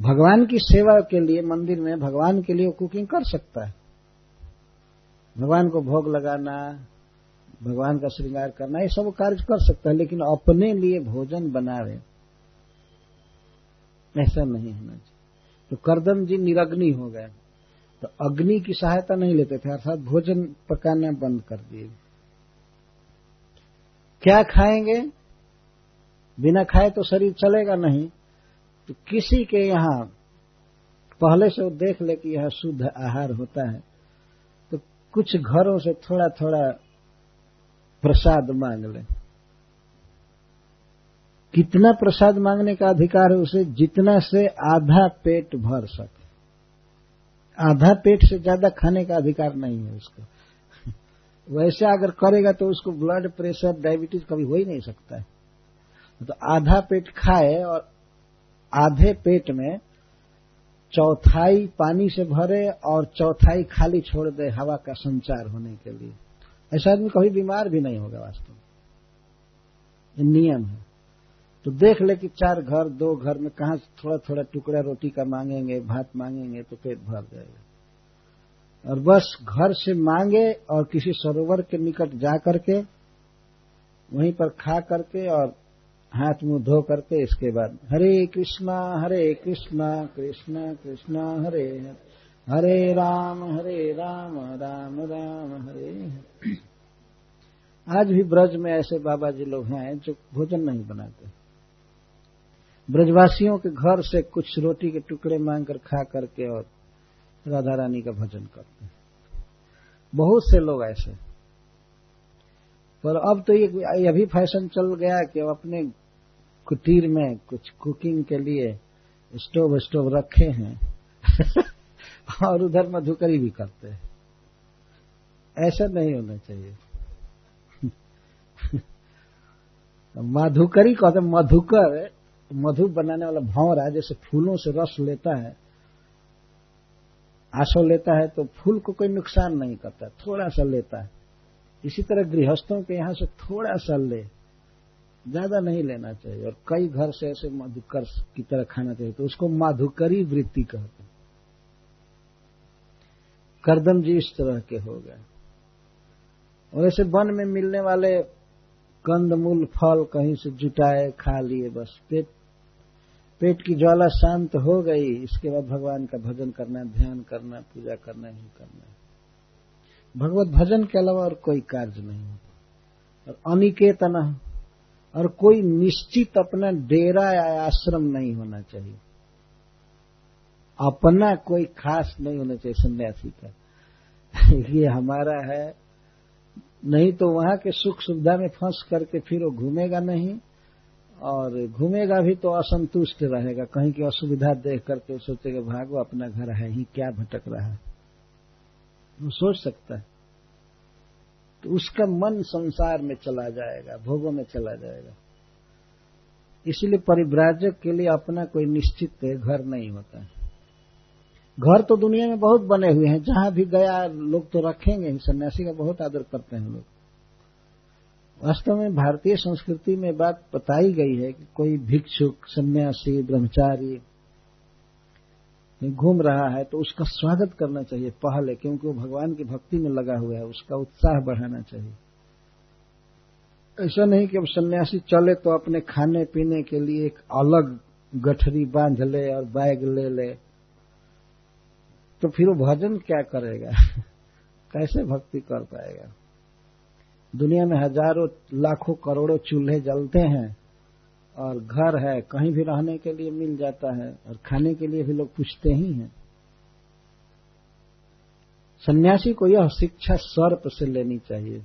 भगवान की सेवा के लिए मंदिर में भगवान के लिए कुकिंग कर सकता है। भगवान को भोग लगाना, भगवान का श्रृंगार करना, ये सब कार्य कर सकता है, लेकिन अपने लिए भोजन बनावे ऐसा नहीं होना चाहिए। तो करदम जी निरग्नि हो गए। तो अग्नि की सहायता नहीं लेते थे, अर्थात भोजन पकाना बंद कर दिए। क्या खाएँगे? बिना खाए तो शरीर चलेगा नहीं। तो किसी के यहाँ पहले से वो देख ले कि यह शुद्ध आहार होता है। तो कुछ घरों से थोड़ा थोड़ा प्रसाद मांग ले। कितना प्रसाद मांगने का अधिकार है उसे जितना से आधा पेट भर सके। आधा पेट से ज़्यादा खाने का अधिकार नहीं है उसको। वैसे अगर करेगा तो उसको ब्लड प्रेशर डायबिटीज़ कभी हो ही नहीं सकता है। तो आधा पेट खाए और आधे पेट में चौथाई पानी से भरे और चौथाई खाली छोड़ दे हवा का संचार होने के लिए। ऐसा आदमी कभी बीमार भी नहीं होगा वास्तव में। नियम है। तो देख ले कि चार घर, दो घर में कहा थोड़ा थोड़ा टुकड़ा रोटी का मांगेंगे, भात मांगेंगे तो पेट भर जाएगा। और बस घर से मांगे और किसी सरोवर के निकट जा करके, वहीं पर खा करके और हाथ मुँह धो करके इसके बाद, हरे कृष्णा हरे कृष्णा कृष्णा कृष्णा, हरे हरे राम हरे राम राम राम हरे। आज भी ब्रज में ऐसे बाबा जी लोग हैं जो भोजन नहीं बनाते। ब्रजवासियों के घर से कुछ रोटी के टुकड़े मांग कर खा करके और राधा रानी का भजन करते हैं। बहुत से लोग ऐसे। पर अब तो ये अभी फ़ैशन चल गया कि अब अपने कुटीर में कुछ कुकिंग के लिए स्टोव स्टोव रखे हैं और उधर मधुकरी भी करते हैं। ऐसा नहीं होना चाहिए। मधुकरी कहते मधुकर मधु बनाने वाला भंवरा जैसे फूलों से रस लेता है, आसो लेता है तो फूल को कोई नुकसान नहीं करता, थोड़ा सा लेता है। इसी तरह गृहस्थों के यहाँ से थोड़ा सा ले, ज़्यादा नहीं लेना चाहिए, और कई घर से ऐसे मधुकर की तरह खाना चाहिए तो उसको माधुकरी वृत्ति कहते हैं। करदम जी इस तरह के हो गए। और ऐसे वन में मिलने वाले कंदमूल, फल कहीं से जुटाए, खा लिए, बस, पेट पेट की ज्वाला शांत हो गई, इसके बाद भगवान का भजन करना, ध्यान करना, पूजा करना ही करना भगवत भजन के अलावा और कोई कार्य नहीं होता। और अनिकेतन, और कोई निश्चित अपना डेरा या आश्रम नहीं होना चाहिए। अपना कोई खास नहीं होना चाहिए, सन्यासी का। ये हमारा है, नहीं तो वहाँ के सुख सुविधा में फंस करके फिर वो घूमेगा नहीं। और घूमेगा भी तो असंतुष्ट रहेगा। कहीं की असुविधा देख करके सोचेगा, भागो, अपना घर है ही क्या भटक रहा है? वो सोच सकता है। तो उसका मन संसार में चला जाएगा, भोगों में चला जाएगा। इसीलिए परिव्राजक के लिए अपना कोई निश्चित घर नहीं होता है। घर तो दुनिया में बहुत बने हुए हैं, जहाँ भी गया, लोग तो रखेंगे ही, सन्यासी का बहुत आदर करते हैं लोग। वास्तव में भारतीय संस्कृति में बात बताई गई है कि कोई भिक्षुक, सन्यासी, ब्रह्मचारी घूम रहा है तो उसका स्वागत करना चाहिए पहले, क्योंकि वो भगवान की भक्ति में लगा हुआ है, उसका उत्साह बढ़ाना चाहिए। ऐसा नहीं कि अब सन्यासी चले तो अपने खाने पीने के लिए एक अलग गठरी बाँध ले और बैग ले ले तो फिर वो भजन क्या करेगा? कैसे भक्ति कर पाएगा? दुनिया में हज़ारों, लाखों करोड़ों चूल्हे जलते हैं और घर है, कहीं भी रहने के लिए मिल जाता है और खाने के लिए भी लोग पूछते ही हैं। सन्यासी को यह शिक्षा सर्प से लेनी चाहिए।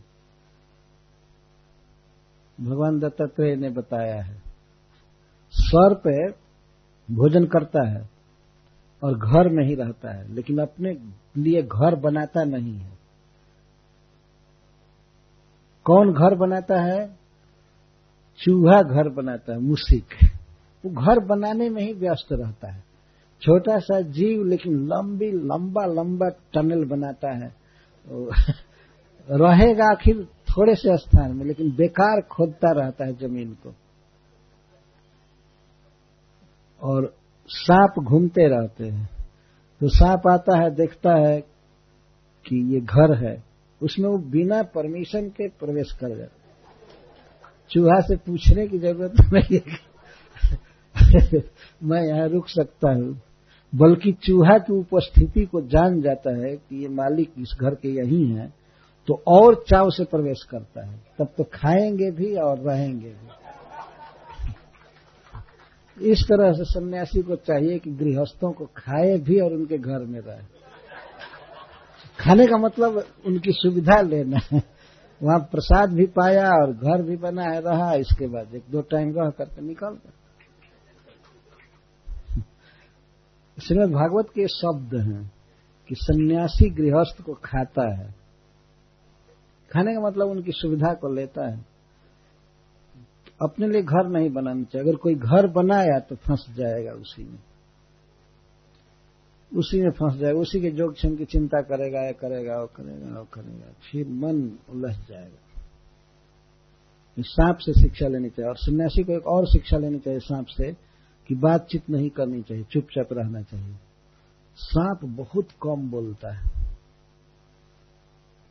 भगवान दत्तात्रेय ने बताया है। सर्प भोजन करता है और घर में ही रहता है, लेकिन अपने लिए घर बनाता नहीं है। कौन घर बनाता है? चूहा घर बनाता है, मुसिक वो घर बनाने में ही व्यस्त रहता है। छोटा सा जीव, लेकिन लंबी, लंबा लंबा टनल बनाता है। रहेगा आखिर थोड़े से स्थान में, लेकिन बेकार खोदता रहता है ज़मीन को। और सांप घूमते रहते हैं। तो सांप आता है, देखता है कि ये घर है। उसमें वो बिना परमिशन के प्रवेश कर जाता चूहा से पूछने की ज़रूरत नहीं मैं यहाँ रुक सकता हूँ। बल्कि चूहा की उपस्थिति को जान जाता है कि ये मालिक इस घर के यही हैं तो और चाव से प्रवेश करता है। तब तो खाएँगे भी और रहेंगे भी। इस तरह से सन्यासी को चाहिए कि गृहस्थों को खाए भी और उनके घर में रहे। खाने का मतलब उनकी सुविधा लेना है। वहाँ प्रसाद भी पाया और घर भी बना है रहा, इसके बाद एक दो टाइम रह करके निकल गया श्रीमद भागवत के शब्द हैं कि सन्यासी गृहस्थ को खाता है। खाने का मतलब उनकी सुविधा को लेता है। अपने लिए घर नहीं बनाना चाहिए। अगर कोई घर बनाया तो फंस जाएगा उसी में। उसी में फंस जाएगा, उसी के जोग क्षम की चिंता करेगा, या करेगा वो करेगा वो करेगा। फिर मन उलझ जाएगा। सांप से शिक्षा लेनी चाहिए। और सन्यासी को एक और शिक्षा लेनी चाहिए सांप से, कि बातचीत नहीं करनी चाहिए, चुपचाप रहना चाहिए। सांप बहुत कम बोलता है।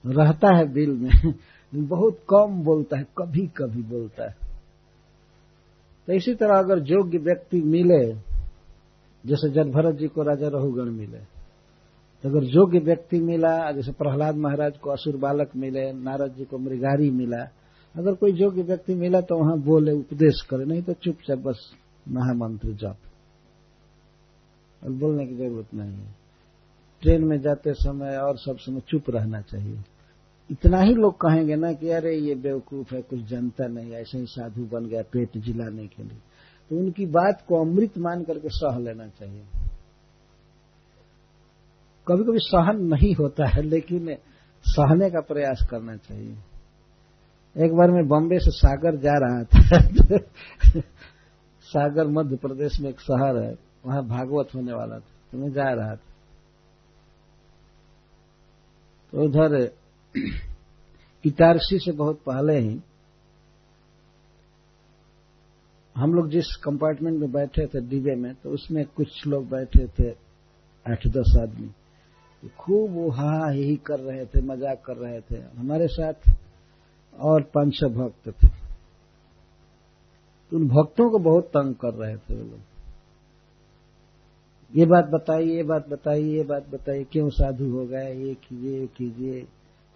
रहता है दिल में बहुत कम बोलता है कभी कभी बोलता है। तो इसी तरह अगर योग्य व्यक्ति मिले जैसे जन भरत जी को राजा रहुगण मिले तो अगर योग्य व्यक्ति मिला, जैसे प्रहलाद महाराज को असुर बालक मिले, नारद जी को मृगारी मिला, अगर कोई योग्य व्यक्ति मिला तो वहाँ बोले, उपदेश करे, नहीं तो चुपचाप बस महामंत्र जप। और बोलने की ज़रूरत नहीं है। ट्रेन में जाते समय और सब समय चुप रहना चाहिए। इतना ही लोग कहेंगे ना कि अरे ये बेवकूफ़ है, कुछ जनता नहीं, ऐसे ही साधु बन गया पेट जिलाने के लिए। तो उनकी बात को अमृत मान करके सह लेना चाहिए। कभी कभी सहन नहीं होता है, लेकिन सहने का प्रयास करना चाहिए। एक बार मैं बॉम्बे से सागर जा रहा था, सागर मध्य प्रदेश में एक शहर है, वहाँ भागवत होने वाला था तो मैं जा रहा था। तो उधर इटारसी से बहुत पहले ही हम लोग जिस कंपार्टमेंट में बैठे थे डिब्बे में तो उसमें कुछ लोग बैठे थे, आठ दस आदमी। तो खूब वो हा ही कर रहे थे, मज़ाक कर रहे थे। हमारे साथ और पाँच छह भक्त थे। तो उन भक्तों को बहुत तंग कर रहे थे वो लोग। ये बात बताइए, ये बात बताइए, ये बात बताइए, क्यों साधु हो गए? ये कीजिए कीजिए।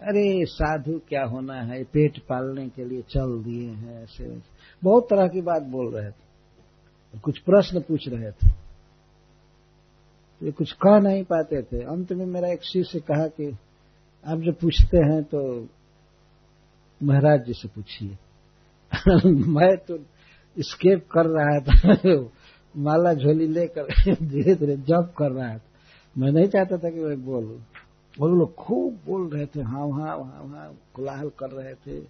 अरे, साधु क्या होना है? पेट पालने के लिए चल दिए हैं ऐसे। बहुत तरह की बात बोल रहे थे। कुछ प्रश्न पूछ रहे थे। ये कुछ कह नहीं पाते थे। अंत में मेरा एक शिष्य कहा कि, आप जो पूछते हैं तो महाराज जी से पूछिए। मैं तो स्केप कर रहा था। माला झोली लेकर धीरे धीरे जब कर रहा था। मैं नहीं चाहता था कि मैं बोलूँ। और वो लोग खूब बोल रहे थे हाँ वहाँ वहाँ वहाँ कोलाहल कर रहे थे।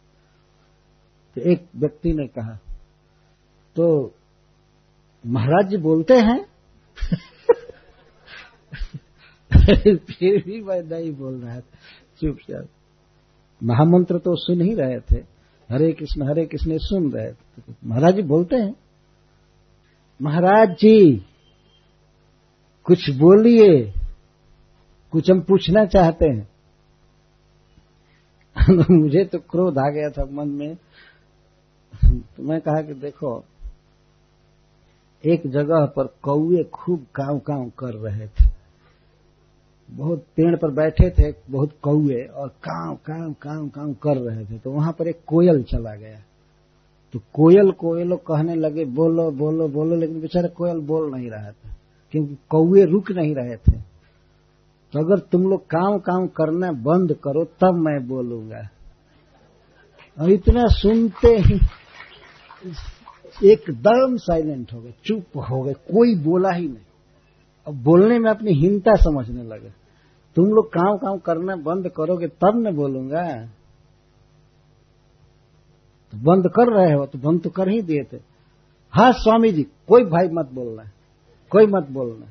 तो एक व्यक्ति ने कहा तो महाराज जी बोलते हैं? फिर भी मैं नहीं बोल रहा था। चुपचाप। महामंत्र तो सुन ही रहे थे। हरे कृष्ण हरे कृष्ण सुन रहे थे। महाराज जी बोलते हैं, महाराज जी, कुछ बोलिए। कुछ हम पूछना चाहते हैं। मुझे तो क्रोध आ गया था मन में। तो मैं कहा कि देखो, एक जगह पर कौए खूब काव काव कर रहे थे। बहुत पेड़ पर बैठे थे, बहुत कौए और काव काव काव काव कर रहे थे। तो वहाँ पर एक कोयल चला गया। तो कोयल को ये लोग कहने लगे, बोलो बोलो बोलो, लेकिन बेचारा कोयल बोल नहीं रहा था, क्योंकि कौए रुक नहीं रहे थे। तो अगर तुम लोग काम काम करना बंद करो, तब मैं बोलूँगा। और इतना सुनते ही एकदम साइलेंट हो गए, चुप हो गए, कोई बोला ही नहीं। अब बोलने में अपनी हिंता समझने लगे। तुम लोग काम काम करना बंद करोगे, तब न बोलूँगा। तो बंद कर रहे हो तो बंद तो कर ही दिए थे। हाँ स्वामी जी, कोई भाई मत बोलना, कोई मत बोलना।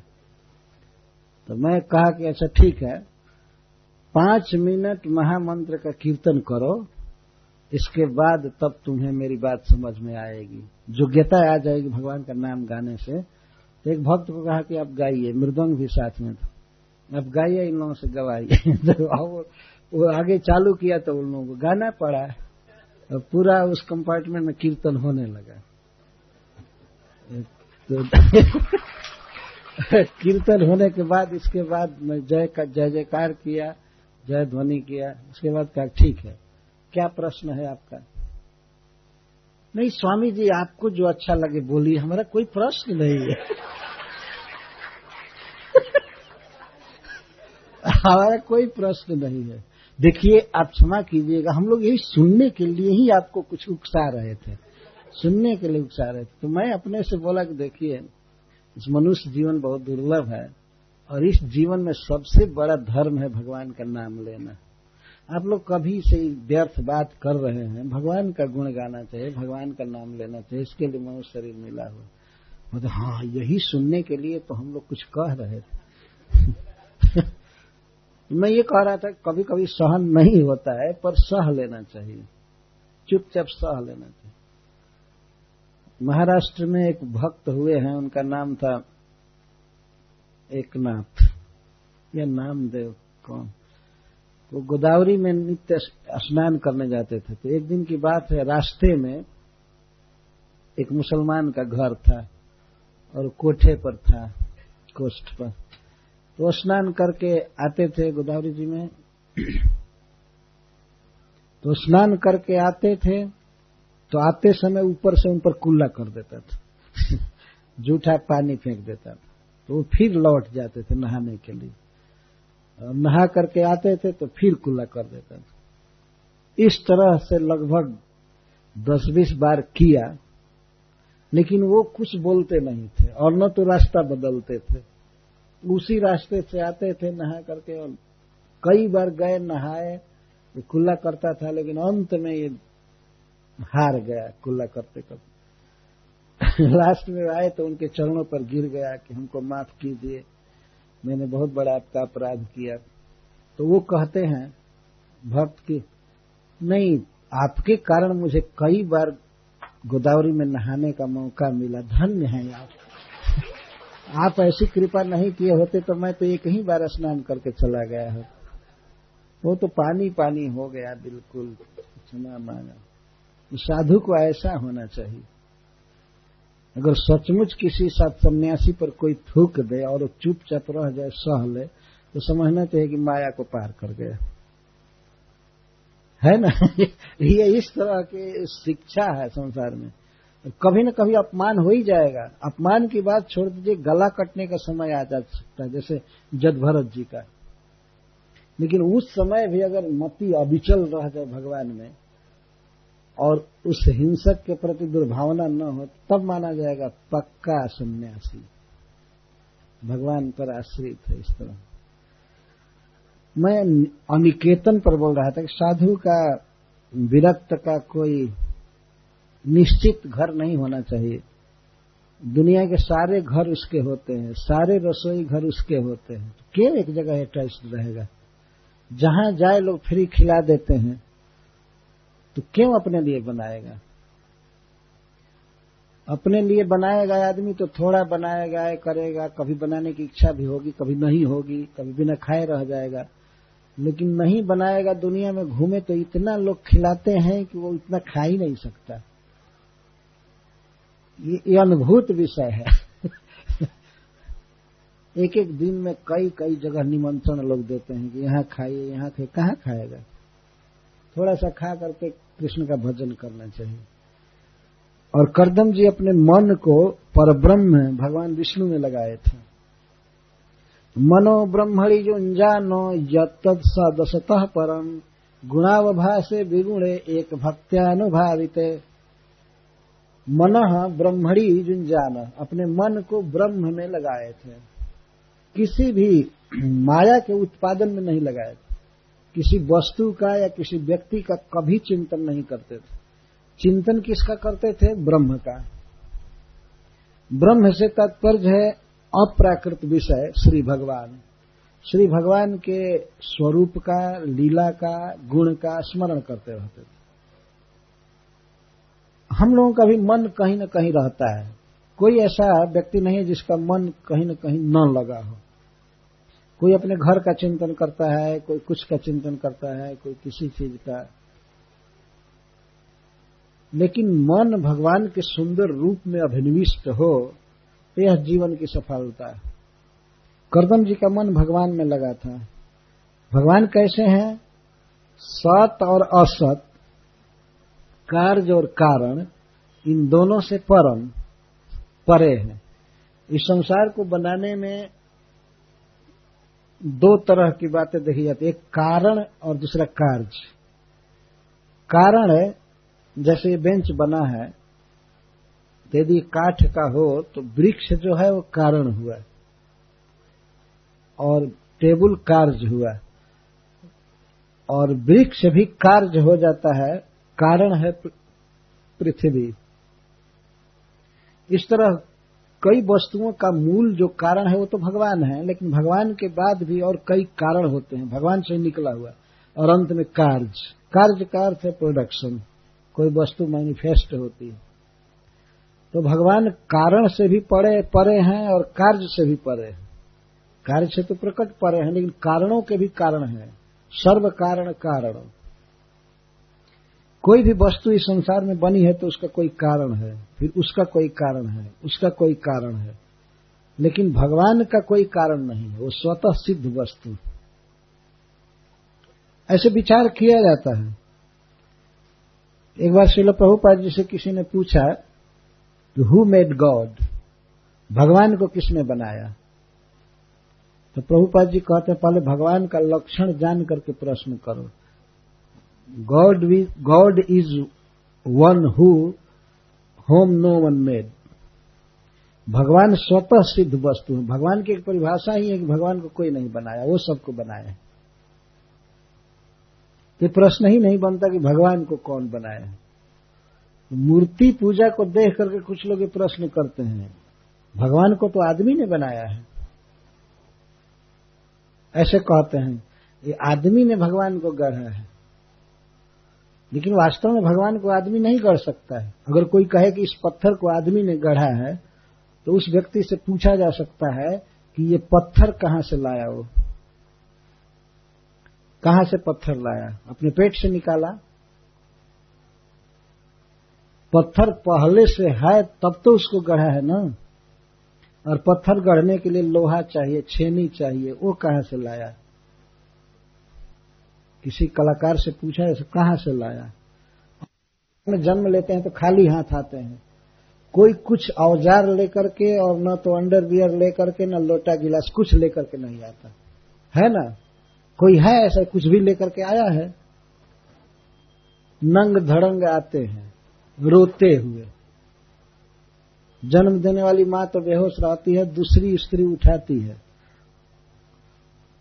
तो मैं कहा कि अच्छा ठीक है। पाँच मिनट महामंत्र का कीर्तन करो, इसके बाद तब तुम्हें मेरी बात समझ में आएगी। योग्यता आ जाएगी भगवान का नाम गाने से। तो एक भक्त को कहा कि आप गाइए, मृदंग भी साथ में था। अब गाइए, इन लोगों से गवाइए। तो वो आगे चालू किया तो उन लोगों को गाना पड़ा। तो पूरा उस कंपार्टमेंट में कीर्तन होने लगा। तो कीर्तन होने के बाद, इसके बाद मैं जय का जय जयकार किया, जय ध्वनि किया, उसके बाद कहा, ठीक है। क्या प्रश्न है आपका? नहीं स्वामी जी आपको जो अच्छा लगे, बोलिए, हमारा कोई प्रश्न नहीं है। हमारा कोई प्रश्न नहीं है। देखिए, आप क्षमा कीजिएगा, हम लोग यही सुनने के लिए ही आपको कुछ उकसा रहे थे। सुनने के लिए उकसा रहे थे। तो मैं अपने से बोला कि देखिए इस मनुष्य जीवन बहुत दुर्लभ है और इस जीवन में सबसे बड़ा धर्म है भगवान का नाम लेना। आप लोग कभी से व्यर्थ बात कर रहे हैं। भगवान का गुण गाना चाहिए, भगवान का नाम लेना चाहिए, इसके लिए मनुष्य शरीर मिला हुआ। मतलब हाँ यही सुनने के लिए तो हम लोग कुछ कह रहे थे। मैं ये कह रहा था कभी कभी सहन नहीं होता है, पर सह लेना चाहिए। चुपचाप सह लेना चाहिए। महाराष्ट्र में एक भक्त हुए हैं, उनका नाम था एकनाथ। या नामदेव कौन? वो गोदावरी में नित्य स्नान करने जाते थे। तो एक दिन की बात है, रास्ते में एक मुसलमान का घर था और कोठे पर था, कोष्ठ पर। तो स्नान करके आते थे गोदावरी जी में। तो स्नान करके आते थे तो आते समय ऊपर से उन पर कुल्ला कर देता था। जूठा पानी फेंक देता था। तो वो फिर लौट जाते थे नहाने के लिए। नहा करके आते थे तो फिर कुल्ला कर देता था। इस तरह से लगभग दस बीस बार किया, लेकिन वो कुछ बोलते नहीं थे और न तो रास्ता बदलते थे। उसी रास्ते से आते थे नहा करके और कई बार गए, नहाए खुला करता था, लेकिन अंत में ये हार गया, कुल्ला करते करते। लास्ट में आए तो उनके चरणों पर गिर गया कि हमको माफ़ कीजिए। मैंने बहुत बड़ा आपका अपराध किया। तो वो कहते हैं, भक्त की नहीं, आपके कारण मुझे कई बार गोदावरी में नहाने का मौका मिला। धन्य है आप। आप ऐसी कृपा नहीं किए होते तो मैं तो एक ही बार स्नान करके चला गया हूँ। वो तो पानी पानी हो गया, बिल्कुल। क्षमा मांगा साधु को ऐसा होना चाहिए। अगर सचमुच किसी साथ सन्यासी पर कोई थूक दे और चुपचाप रह जाए, सह ले तो समझना चाहिए कि माया को पार कर गया। है ना? ये इस तरह की शिक्षा है संसार में। कभी न कभी अपमान हो ही जाएगा। अपमान की बात छोड़ दीजिए, गला कटने का समय आ जा सकता है, जैसे जद भरत जी का। लेकिन उस समय भी अगर मति अविचल रह जाए भगवान में और उस हिंसक के प्रति दुर्भावना न हो, तब माना जाएगा पक्का सन्यासी। भगवान पर आश्रित है इस तरह। मैं अनिकेतन पर बोल रहा था कि साधु का विरक्त का कोई निश्चित घर नहीं होना चाहिए। दुनिया के सारे घर उसके होते हैं, सारे रसोई घर उसके होते हैं। क्यों एक जगह अटैच रहेगा? जहाँ जाए लोग फ्री खिला देते हैं। तो क्यों अपने लिए बनाएगा? अपने लिए बनाएगा आदमी तो थोड़ा बनाएगा करेगा। कभी बनाने की इच्छा भी होगी कभी नहीं होगी कभी बिना खाए रह जाएगा। लेकिन नहीं बनाएगा दुनिया में घूमे तो इतना लोग खिलाते हैं कि वो इतना खा ही नहीं सकता। ये, ये अनुभूत विषय है। एक एक दिन में कई कई जगह निमंत्रण लोग देते हैं कि यहाँ खाइए यहाँ खाइए। कहाँ खाएगा? थोड़ा सा खा करके कृष्ण का भजन करना चाहिए। और करदम जी अपने मन को परब्रह्म भगवान विष्णु में लगाए थे। मनो ब्रह्मणि जुंजानो यद सदसतः परम गुणावभाषे विगुणे एक भक्त्यानुभावित। मन ब्रह्मणी जुंजान अपने मन को ब्रह्म में लगाए थे। किसी भी माया के उत्पादन में नहीं लगाए थे। किसी वस्तु का या किसी व्यक्ति का कभी चिंतन नहीं करते थे। चिंतन किसका करते थे? ब्रह्म का। ब्रह्म से तात्पर्य है अप्राकृत विषय, श्री भगवान। श्री भगवान के स्वरूप का, लीला का, गुण का स्मरण करते रहते थे। हम लोगों का भी मन कहीं न कहीं रहता है। कोई ऐसा व्यक्ति नहीं है जिसका मन कहीं न कहीं न लगा हो। कोई अपने घर का चिंतन करता है, कोई कुछ का चिंतन करता है, कोई किसी चीज़ का। लेकिन मन भगवान के सुंदर रूप में अभिनिविष्ट हो तो यह जीवन की सफलता है। करदम जी का मन भगवान में लगा था। भगवान कैसे हैं? सत और असत, कार्य और कारण, इन दोनों से परम, परे हैं। इस संसार को बनाने में दो तरह की बातें देखी जाती एक कारण और दूसरा कार्य। कारण है, जैसे ये बेंच बना है, यदि काठ का हो तो वृक्ष जो है वो कारण हुआ और टेबल कार्य हुआ और वृक्ष भी कार्य हो जाता है, कारण है पृथ्वी। इस तरह कई वस्तुओं का मूल जो कारण है वो तो भगवान है, लेकिन भगवान के बाद भी और कई कारण होते हैं। भगवान से निकला हुआ। और अंत में कार्य। कार्य का अर्थ है प्रोडक्शन कोई वस्तु मैनिफेस्ट होती है। तो भगवान कारण से भी परे परे हैं और कार्य से भी परे हैं। कार्य से तो प्रकट परे हैं, लेकिन कारणों के भी कारण हैं। सर्व कारण कारण। कोई भी वस्तु इस संसार में बनी है तो उसका कोई कारण है। फिर उसका कोई कारण है, उसका कोई कारण है। लेकिन भगवान का कोई कारण नहीं है, वो स्वतः सिद्ध वस्तु ऐसे विचार किया जाता है। एक बार श्रील प्रभुपाद जी से किसी ने पूछा कि हु मेड गॉड भगवान को किसने बनाया? तो प्रभुपाद जी कहते हैं, पहले भगवान का लक्षण जान करके प्रश्न करो। God God is one whom no one made made भगवान स्वतः सिद्ध वस्तु है। भगवान की एक परिभाषा ही है कि भगवान को कोई नहीं बनाया, वो सबको बनाया है। ये प्रश्न ही नहीं बनता कि भगवान को कौन बनाया मूर्ति पूजा को देख करके कुछ लोग ये प्रश्न करते हैं। भगवान को तो आदमी ने बनाया है। ऐसे कहते हैं, ये आदमी ने भगवान को गढ़ा है। लेकिन वास्तव में भगवान को आदमी नहीं गढ़ सकता है। अगर कोई कहे कि इस पत्थर को आदमी ने गढ़ा है तो उस व्यक्ति से पूछा जा सकता है कि ये पत्थर कहाँ से लाया वो? कहाँ से पत्थर लाया? अपने पेट से निकाला? पत्थर पहले से है, तब तो उसको गढ़ा है ना? और पत्थर गढ़ने के लिए लोहा चाहिए, छेनी चाहिए, वो कहाँ से लाया? किसी कलाकार से पूछा, ऐसे कहाँ से लाया? जन्म लेते हैं तो खाली हाथ आते हैं। कोई कुछ औज़ार लेकर के और न तो अंडरवियर लेकर के, न लोटा गिलास, कुछ लेकर के नहीं आता। है ना? कोई है ऐसा कुछ भी लेकर के आया है? नंग धड़ंग आते हैं, रोते हुए। जन्म देने वाली माँ तो बेहोश रहती है, दूसरी स्त्री उठाती है।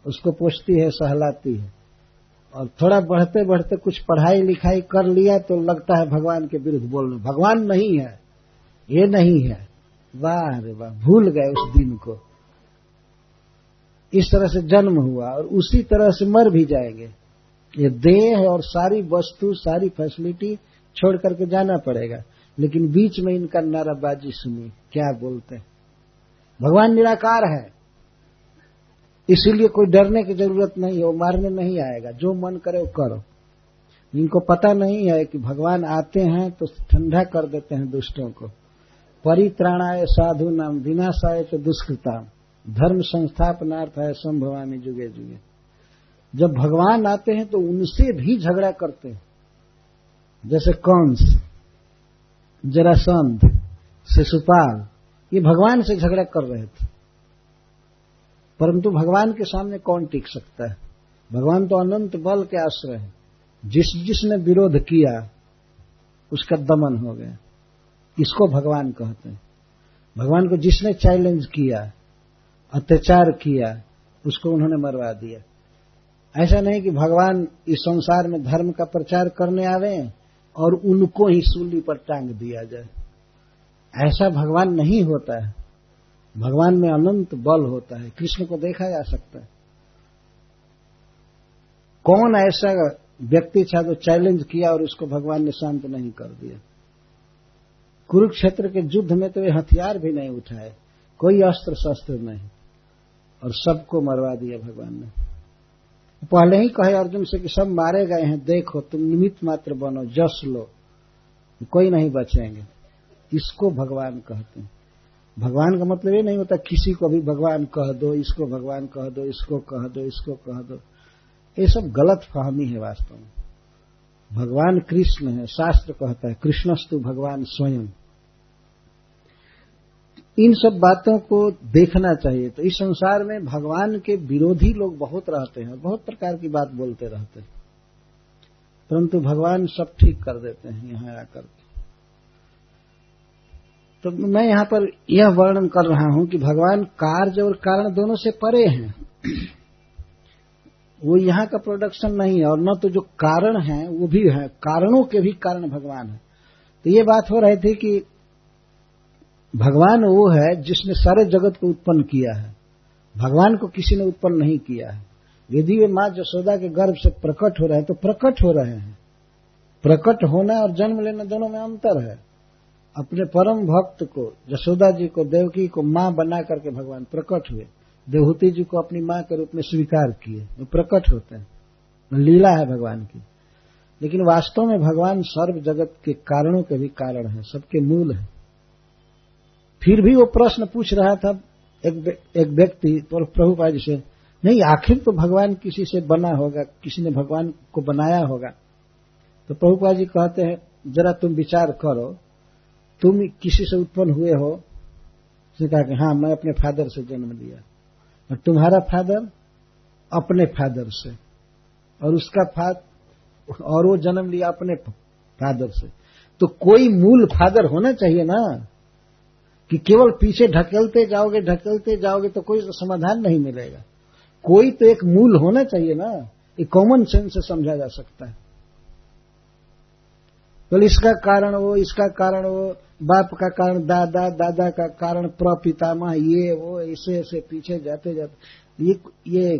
उसको पोषती है, सहलाती है। और थोड़ा बढ़ते बढ़ते कुछ पढ़ाई लिखाई कर लिया तो लगता है भगवान के विरुद्ध बोलने, भगवान नहीं है, ये नहीं है। वाह रे वाह, भूल गए उस दिन को। इस तरह से जन्म हुआ और उसी तरह से मर भी जाएँगे। ये देह और सारी वस्तु, सारी फैसिलिटी छोड़ करके जाना पड़ेगा। लेकिन बीच में इनका नाराबाजी सुनी क्या बोलते हैं? भगवान निराकार है। इसीलिए कोई डरने की ज़रूरत नहीं है, वो मारने नहीं आएगा। जो मन करे वो करो। इनको पता नहीं है कि भगवान आते हैं तो ठंडा कर देते हैं दुष्टों को। परित्राणाय साधु नाम विनाशाय तो दुष्कृताम। धर्म संस्थापनार्थ है संभवामी जुगे जुगे। जब भगवान आते हैं तो उनसे भी झगड़ा करते हैं। जैसे कंस, जरासंध, शिशुपाल, ये भगवान से झगड़ा कर रहे थे। परंतु भगवान के सामने कौन टिक सकता है? भगवान तो अनंत बल के आश्रय है। जिस जिसने विरोध किया, उसका दमन हो गया। इसको भगवान कहते हैं। भगवान को जिसने चैलेंज किया, अत्याचार किया, उसको उन्होंने मरवा दिया। ऐसा नहीं कि भगवान इस संसार में धर्म का प्रचार करने आवे और उनको ही सूली पर टांग दिया जाए। ऐसा भगवान नहीं होता है। भगवान में अनंत बल होता है। कृष्ण को देखा जा सकता है। कौन ऐसा व्यक्ति था जो चैलेंज किया और उसको भगवान ने शांत नहीं कर दिया? कुरुक्षेत्र के युद्ध में तो वे हथियार भी नहीं उठाए। कोई अस्त्र शस्त्र नहीं। और सबको मरवा दिया भगवान ने। पहले ही कहे अर्जुन से कि सब मारे गए हैं, देखो, तुम निमित्त मात्र बनो, जस लो। कोई नहीं बचेंगे। इसको भगवान कहते हैं। भगवान का मतलब ये नहीं होता किसी को भी भगवान कह दो, इसको भगवान कह दो, इसको कह दो, इसको कह दो। ये सब गलत फहमी है वास्तव में। भगवान कृष्ण है, शास्त्र कहता है, कृष्णस्तु भगवान स्वयं। इन सब बातों को देखना चाहिए। तो इस संसार में भगवान के विरोधी लोग बहुत रहते हैं, बहुत प्रकार की बात बोलते रहते हैं। परंतु भगवान सब ठीक कर देते हैं, यहाँ आकर तो मैं यहाँ पर यह वर्णन कर रहा हूँ कि भगवान कार्य और कारण दोनों से परे हैं। वो यहाँ का प्रोडक्शन नहीं है और न तो जो कारण है, वो भी है। कारणों के भी कारण भगवान है। तो ये बात हो रही थी कि भगवान वो है जिसने सारे जगत को उत्पन्न किया है। भगवान को किसी ने उत्पन्न नहीं किया है। यदि वे माँ जसोदा के गर्भ से प्रकट हो रहे हैं तो प्रकट हो रहे हैं। प्रकट होना और जन्म लेना दोनों में अंतर है। अपने परम भक्त को, जसोदा जी को, देवकी को माँ बना करके भगवान प्रकट हुए। देवहूति जी को अपनी माँ के रूप में स्वीकार किए। वो प्रकट होते हैं। लीला है भगवान की। लेकिन वास्तव में भगवान सर्व जगत के कारणों के भी कारण है। सबके मूल है। फिर भी वो प्रश्न पूछ रहा था एक एक व्यक्ति तो प्रभुपा जी से, नहीं, आखिर तो भगवान किसी से बना होगा? किसी ने भगवान को बनाया होगा? तो प्रभुपा जी कहते हैं, जरा तुम विचार करो। तुम किसी से उत्पन्न हुए हो? उसने कहा कि हाँ मैं अपने फादर से जन्म लिया। और तुम्हारा फादर अपने फादर से। और उसका फादर और वो जन्म लिया अपने फादर से। तो कोई मूल फादर होना चाहिए ना? कि केवल पीछे ढकेलते जाओगे ढकेलते जाओगे तो कोई समाधान नहीं मिलेगा। कोई तो एक मूल होना चाहिए ना? ये कॉमन सेंस से समझा जा सकता है। तो इसका कारण वो, इसका कारण वो, बाप का कारण, दादा दादा का कारण, प्रपितामह, ये, वो, ऐसे ऐसे, पीछे जाते जाते। ये ये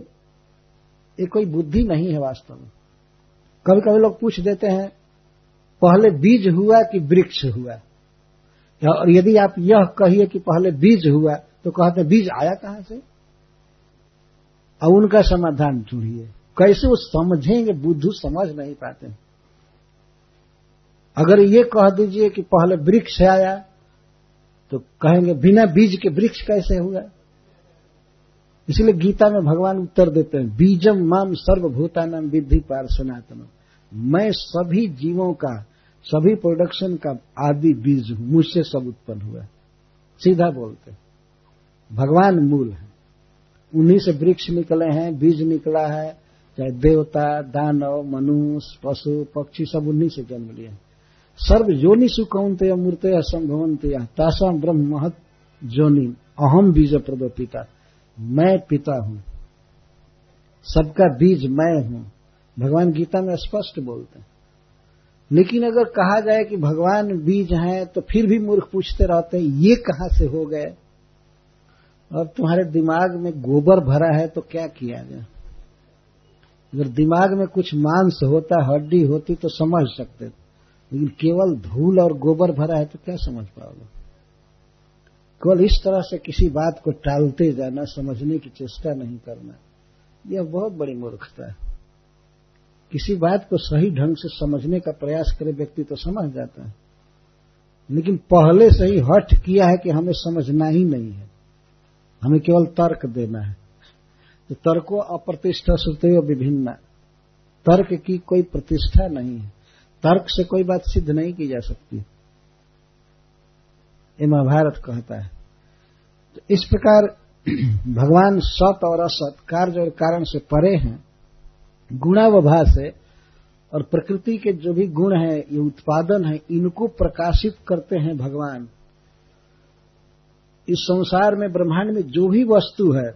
ये कोई बुद्धि नहीं है वास्तव में। कभी कभी लोग पूछ देते हैं, पहले बीज हुआ कि वृक्ष हुआ? और यदि आप यह कहिए कि पहले बीज हुआ तो कहते बीज आया कहाँ से? अब उनका समाधान ढूंढिए। कैसे वो समझेंगे, बुद्धू समझ नहीं पाते। अगर ये कह दीजिए कि पहले वृक्ष आया तो कहेंगे बिना बीज के वृक्ष कैसे हुआ? इसलिए गीता में भगवान उत्तर देते हैं, बीजम माम सर्वभूतानाम विधि पार सनातन मैं सभी जीवों का, सभी प्रोडक्शन का आदि बीज हूँ, मुझसे सब उत्पन्न हुआ। सीधा बोलते भगवान मूल है। उन्हीं से वृक्ष निकले हैं, बीज निकला है, चाहे देवता, दानव, मनुष्य, पशु, पक्षी, सब उन्हीं से जन्म लिए सर्व योनि सुकौनते मूर्त असंभवंत तासा ब्रह्म महत जोनि अहम बीज प्रदो पिता मैं पिता हूँ। सबका बीज मैं हूँ। भगवान गीता में स्पष्ट बोलते हैं। लेकिन अगर कहा जाए कि भगवान बीज हैं तो फिर भी मूर्ख पूछते रहते हैं, ये कहाँ से हो गए? और तुम्हारे दिमाग में गोबर भरा है तो क्या किया जाए? अगर दिमाग में कुछ मांस होता, हड्डी होती तो समझ सकते लेकिन केवल धूल और गोबर भरा है तो क्या समझ पाओगे? केवल इस तरह से किसी बात को टालते जाना, समझने की चेष्टा नहीं करना, यह बहुत बड़ी मूर्खता है। किसी बात को सही ढंग से समझने का प्रयास करे व्यक्ति तो समझ जाता है। लेकिन पहले से ही हट किया है कि हमें समझना ही नहीं है। हमें केवल तर्क देना है। तो तर्को अप्रतिष्ठा श्रुते विभिन्न तर्क की कोई प्रतिष्ठा नहीं है। तर्क से कोई बात सिद्ध नहीं की जा सकती। ये महाभारत कहता है। तो इस प्रकार भगवान सत और असत कार्य और कारण से परे हैं, गुणावभा से, और प्रकृति के जो भी गुण है, ये उत्पादन है, इनको प्रकाशित करते हैं भगवान। इस संसार में, ब्रह्मांड में जो भी वस्तु है,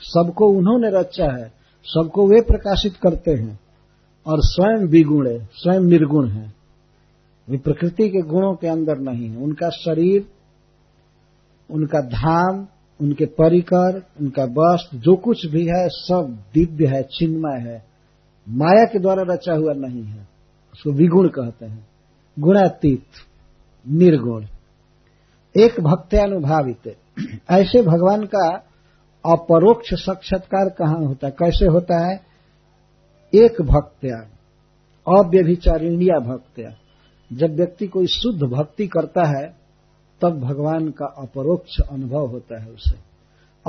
सबको उन्होंने रचा है, सबको वे प्रकाशित करते हैं। और स्वयं विगुण है, स्वयं निर्गुण है। वे प्रकृति के गुणों के अंदर नहीं है। उनका शरीर, उनका धाम, उनके परिकर, उनका वस्त्र, जो कुछ भी है, सब दिव्य है, चिन्मय है। माया के द्वारा रचा हुआ नहीं है। उसको विगुण कहते हैं। गुणातीत, निर्गुण। एक भक्त अनुभावित। ऐसे भगवान का अपरोक्ष साक्षात्कार कहाँ होता है? कैसे होता है? एक भक्त्या अव्यभिचारिणिया भक्त्या जब व्यक्ति कोई शुद्ध भक्ति करता है, तब भगवान का अपरोक्ष अनुभव होता है उसे।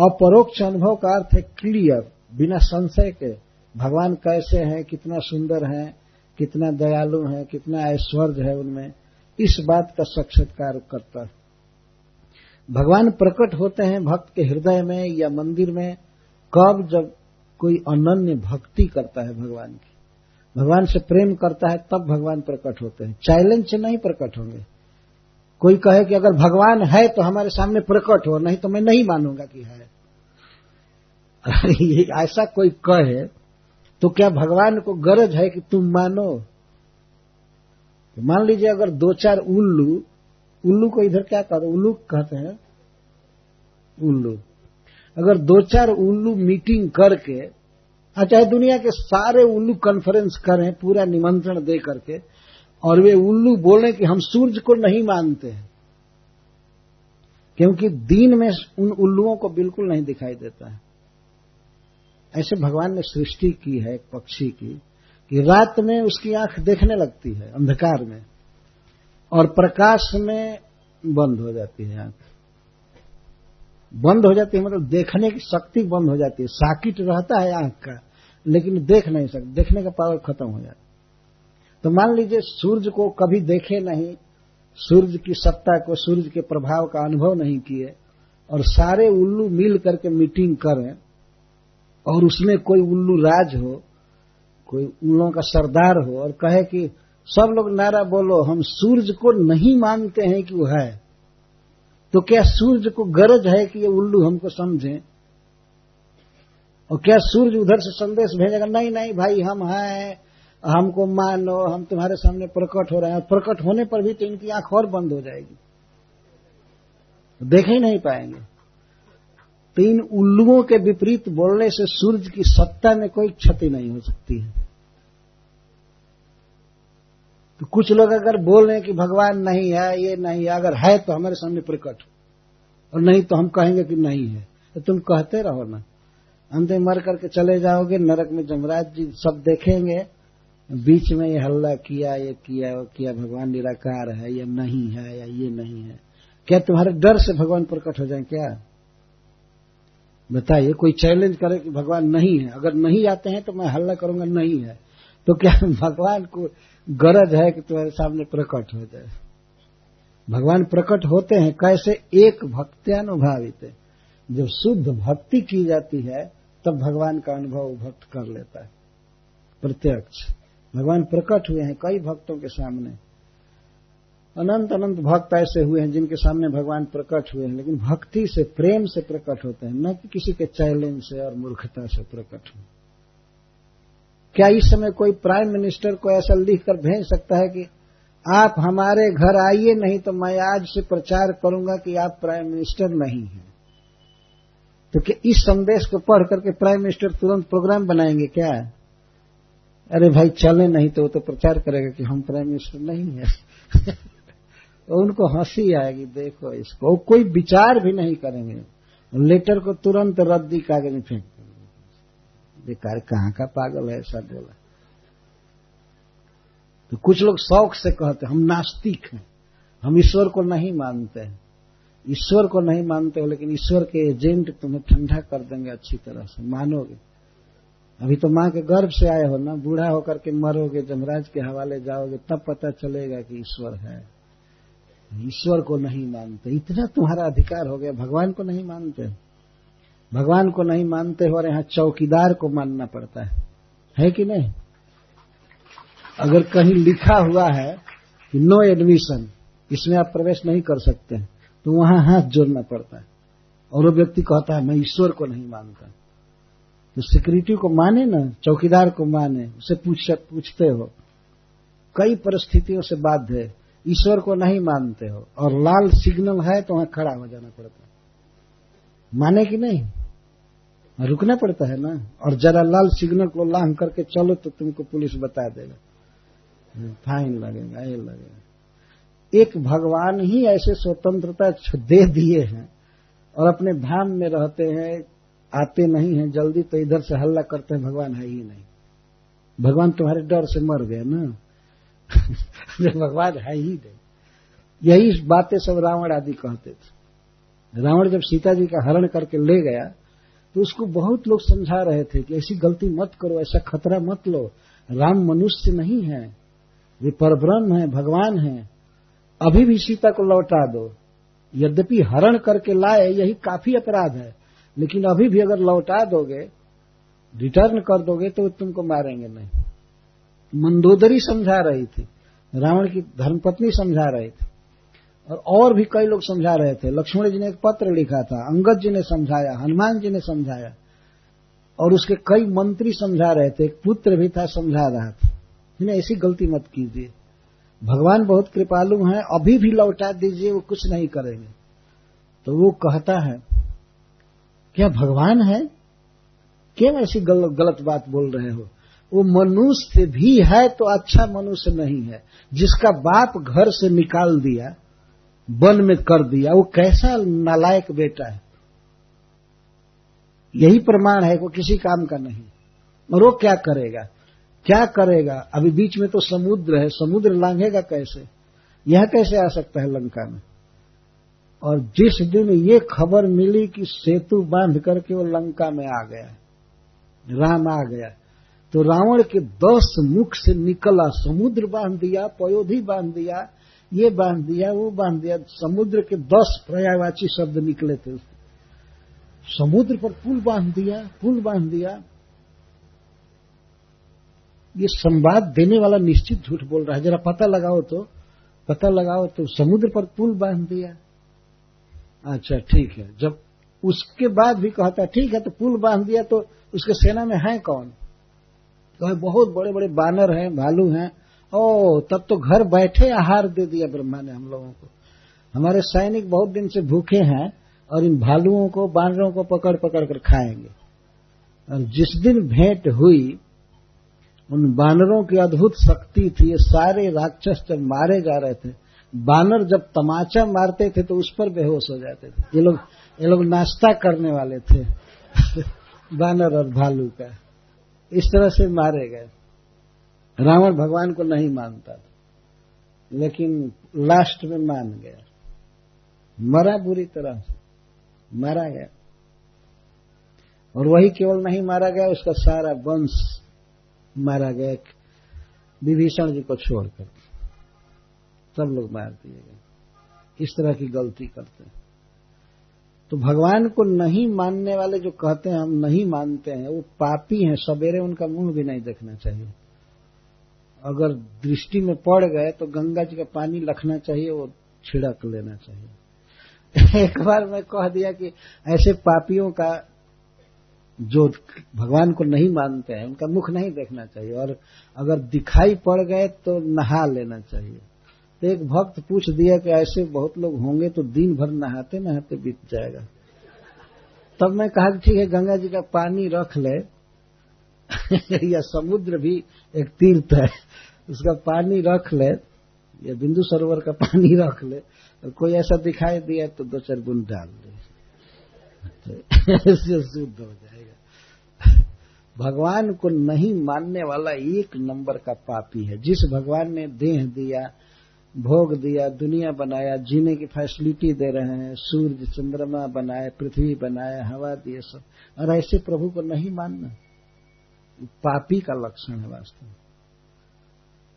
अपरोक्ष अनुभव का अर्थ है क्लियर बिना संशय के। भगवान कैसे हैं, कितना सुंदर हैं, कितना दयालु हैं, कितना ऐश्वर्य है उनमें, इस बात का साक्षात्कार करता है। भगवान प्रकट होते हैं भक्त के हृदय में या मंदिर में, कब जब कोई अनन्य भक्ति करता है भगवान की। भगवान से प्रेम करता है, तब भगवान प्रकट होते हैं। चैलेंज से नहीं प्रकट होंगे। कोई कहे कि अगर भगवान है तो हमारे सामने प्रकट हो, नहीं तो मैं नहीं मानूँगा कि है। ऐसा कोई कहे तो क्या भगवान को गरज है कि तुम मानो? तो मान लीजिए अगर दो चार उल्लू उल्लू को इधर क्या कहते उल्लू कहते हैं, उल्लू। अगर दो चार उल्लू मीटिंग करके चाहे दुनिया के सारे उल्लू कॉन्फ्रेंस करें, पूरा निमंत्रण दे करके, और वे उल्लू बोले कि हम सूर्य को नहीं मानते हैं, क्योंकि दिन में उन उल्लुओं को बिल्कुल नहीं दिखाई देता है। ऐसे भगवान ने सृष्टि की है, एक पक्षी की, कि रात में उसकी आँख देखने लगती है, अंधकार में, और प्रकाश में बंद हो जाती है आँख। बंद हो जाती है मतलब देखने की शक्ति बंद हो जाती है। साकिट रहता है आँख का, लेकिन देख नहीं सकते, देखने का पावर खत्म हो जाता तो मान लीजिए सूर्य को कभी देखे नहीं सूर्य की सत्ता को सूर्य के प्रभाव का अनुभव नहीं किए, और सारे उल्लू मिल करके मीटिंग करें, और उसमें कोई उल्लू राज हो, कोई उल्लुओं का सरदार हो, और कहे कि, सब लोग नारा बोलो, हम सूर्य को नहीं मानते हैं कि वो है। तो क्या सूर्य को गरज है कि ये उल्लू हमको समझे? और क्या सूर्य उधर से संदेश भेजेगा, नहीं नहीं भाई, हम हैं, हमको मानो, हम तुम्हारे सामने प्रकट हो रहे हैं। प्रकट होने पर भी तो इनकी आँख और बंद हो जाएगी। देख ही नहीं पाएँगे। तो इन उल्लुओं के विपरीत बोलने से सूर्य की सत्ता में कोई क्षति नहीं हो सकती है। तो कुछ लोग अगर बोल रहे हैं कि भगवान नहीं है, ये नहीं है, अगर है तो हमारे सामने प्रकट और नहीं तो हम कहेंगे कि नहीं है। तो तुम कहते रहो ना। अंधे मर करके चले जाओगे, नरक में जमराज जी सब देखेंगे। बीच में ये हल्ला किया, ये किया, वो किया, भगवान निराकार है, या नहीं है, या ये नहीं है। क्या तुम्हारे डर से भगवान प्रकट हो जाए क्या? बताइए, कोई चैलेंज करे कि भगवान नहीं है। अगर नहीं आते हैं तो मैं हल्ला करूँगा, नहीं है। तो क्या भगवान को गरज है कि तुम्हारे सामने प्रकट हो जाए। भगवान प्रकट होते हैं, कैसे एक भक्त्यानुभावित जब शुद्ध भक्ति की जाती है, तब भगवान का अनुभव भक्त कर लेता है। प्रत्यक्ष। भगवान प्रकट हुए हैं कई भक्तों के सामने। अनंत अनंत भक्त ऐसे हुए हैं जिनके सामने भगवान प्रकट हुए हैं, लेकिन भक्ति से, प्रेम से प्रकट होते हैं, न कि किसी के चैलेंज से और मूर्खता से प्रकट हुए क्या इस समय कोई प्राइम मिनिस्टर को ऐसा लिख कर भेज सकता है कि आप हमारे घर आइए, नहीं तो मैं आज से प्रचार करूँगा कि आप प्राइम मिनिस्टर नहीं हैं। तो क्या इस संदेश को पढ़ करके प्राइम मिनिस्टर तुरंत प्रोग्राम बनाएँगे क्या? अरे भाई, चले नहीं तो वो तो प्रचार करेगा कि हम प्राइम मिनिस्टर नहीं है। उनको हँसी आएगी, देखो इसको। कोई विचार भी नहीं करेंगे। लेटर को तुरंत रद्दी कागज़ में फेंक। बेकार कहाँ का पागल है ऐसा बोला। तो कुछ लोग शौक से कहते, हम नास्तिक हैं, हम ईश्वर को नहीं मानते हैं। ईश्वर को नहीं मानते हो, लेकिन ईश्वर के एजेंट तुम्हें ठंडा कर देंगे अच्छी तरह से, मानोगे। अभी तो माँ के गर्भ से आए हो ना, बूढ़ा होकर के मरोगे, जमराज के हवाले जाओगे, तब पता चलेगा कि ईश्वर है। ईश्वर को नहीं मानते, इतना तुम्हारा अधिकार हो गया, भगवान को नहीं मानते। भगवान को नहीं मानते हो और यहाँ चौकीदार को मानना पड़ता है। है कि नहीं? अगर कहीं लिखा हुआ है कि नो एडमिशन, इसमें आप प्रवेश नहीं कर सकते तो वहाँ हाथ जोड़ना पड़ता है। और वो व्यक्ति कहता है, मैं ईश्वर को नहीं मानता। तो सिक्योरिटी को माने ना, चौकीदार को माने, उसे पूछ पूछते हो। कई परिस्थितियों से बाध्य है। ईश्वर को नहीं मानते हो। और लाल सिग्नल है तो वहाँ खड़ा हो जाना पड़ता है। माने कि नहीं? रुकना पड़ता है ना? और जरा लाल सिग्नल को लांग करके चलो तो तुमको पुलिस बता देगा। फाइन लगेगा, ये लगेगा। एक भगवान ही ऐसे स्वतंत्रता दे दिए हैं और अपने धाम में रहते हैं, आते नहीं हैं, जल्दी तो इधर से हल्ला करते हैं, भगवान है ही नहीं। भगवान तुम्हारे डर से मर गए ना? भगवान है ही नहीं। यही बातें सब रावण आदि कहते थे। रावण जब सीता जी का हरण करके ले गया तो उसको बहुत लोग समझा रहे थे कि ऐसी गलती मत करो, ऐसा खतरा मत लो। राम मनुष्य नहीं है। वे परब्रह्म है, भगवान है। अभी भी सीता को लौटा दो। यद्यपि हरण करके लाए, यही काफ़ी अपराध है। लेकिन अभी भी अगर लौटा दोगे रिटर्न कर दोगे तो तुमको मारेंगे नहीं। मंदोदरी समझा रही थी। रावण की धर्मपत्नी समझा रही थी। और और भी कई लोग समझा रहे थे। लक्ष्मण जी ने एक पत्र लिखा था अंगद जी ने समझाया हनुमान जी ने समझाया और उसके कई मंत्री समझा रहे थे एक पुत्र भी था समझा रहा था। इन्हें ऐसी गलती मत कीजिए। भगवान बहुत कृपालु हैं अभी भी लौटा दीजिए वो कुछ नहीं करेंगे। तो वो कहता है क्या भगवान है? क्यों ऐसी गल, गलत बात बोल रहे हो? वो मनुष्य भी है तो अच्छा मनुष्य नहीं है। जिसका बाप घर से निकाल दिया वन में कर दिया। वो कैसा नालायक बेटा है? यही प्रमाण है वो किसी काम का नहीं। और वो क्या करेगा? क्या करेगा? अभी बीच में तो समुद्र है। समुद्र लांघेगा कैसे? यह कैसे आ सकता है लंका में? और जिस दिन ये खबर मिली कि सेतु बाँध करके वो लंका में आ गया, राम आ गया तो रावण के दस मुख से निकला। समुद्र बाँध दिया, पयोधी बाँध दिया ये बाँध दिया, वो बाँध दिया, समुद्र के दस पर्यायवाची शब्द निकले थे समुद्र पर पुल बाँध दिया, पुल बाँध दिया। ये संवाद देने वाला निश्चित झूठ बोल रहा है। जरा पता लगाओ तो पता लगाओ तो समुद्र पर पुल बाँध दिया। अच्छा ठीक है। जब उसके बाद भी कहता, ठीक है तो पुल बाँध दिया तो उसके सेना में है कौन? तो बहुत बड़े बड़े बानर हैं, भालू हैं। ओ, तब तो घर बैठे आहार दे दिया ब्रह्मा ने हम लोगों को। हमारे सैनिक बहुत दिन से भूखे हैं और इन भालुओं को बानरों को पकड़ पकड़ कर खाएँगे। और जिस दिन भेंट हुई, उन बानरों की अद्भुत शक्ति थी, ये सारे राक्षस जब मारे जा रहे थे, बानर जब तमाचा मारते थे तो उस पर बेहोश हो जाते थे। ये लोग ये लोग नाश्ता करने वाले थे, बानर और भालू का। इस तरह से मारे गए। रावण भगवान को नहीं मानता था, लेकिन लास्ट में मान गया। मरा बुरी तरह से, मारा गया। और वही केवल नहीं मारा गया, उसका सारा वंश मारा गया। विभीषण जी को छोड़कर सब लोग मार दिए गए। इस तरह की गलती करते हैं। तो भगवान को नहीं मानने वाले जो कहते हैं, हम नहीं मानते हैं, वो पापी हैं, सवेरे उनका मुँह भी नहीं देखना चाहिए। अगर दृष्टि में पड़ गए तो गंगा जी का पानी लखना चाहिए, वो छिड़क लेना चाहिए। एक बार मैं कह दिया कि ऐसे पापियों का जो भगवान को नहीं मानते हैं, उनका मुख नहीं देखना चाहिए, और अगर दिखाई पड़ गए तो नहा लेना चाहिए। तो एक भक्त पूछ दिया कि ऐसे बहुत लोग होंगे तो दिन भर नहाते नहाते बीत जाएगा। तब मैं कहा ठीक है, गंगा जी का पानी रख ले या समुद्र भी एक तीर्थ है, उसका पानी रख ले, या बिंदु सरोवर का पानी रख ले, और कोई ऐसा दिखाई दिया तो दो चार बूंद डाल दे। ऐसे शुद्ध हो जाएगा। भगवान को नहीं मानने वाला एक नंबर का पापी है। जिस भगवान ने देह दिया, भोग दिया, दुनिया बनाया, जीने की फैसिलिटी दे रहे हैं, सूर्य, चंद्रमा बनाए, पृथ्वी बनाया हवा दिए सब, और ऐसे प्रभु को नहीं मानना। पापी का लक्षण है वास्तव में।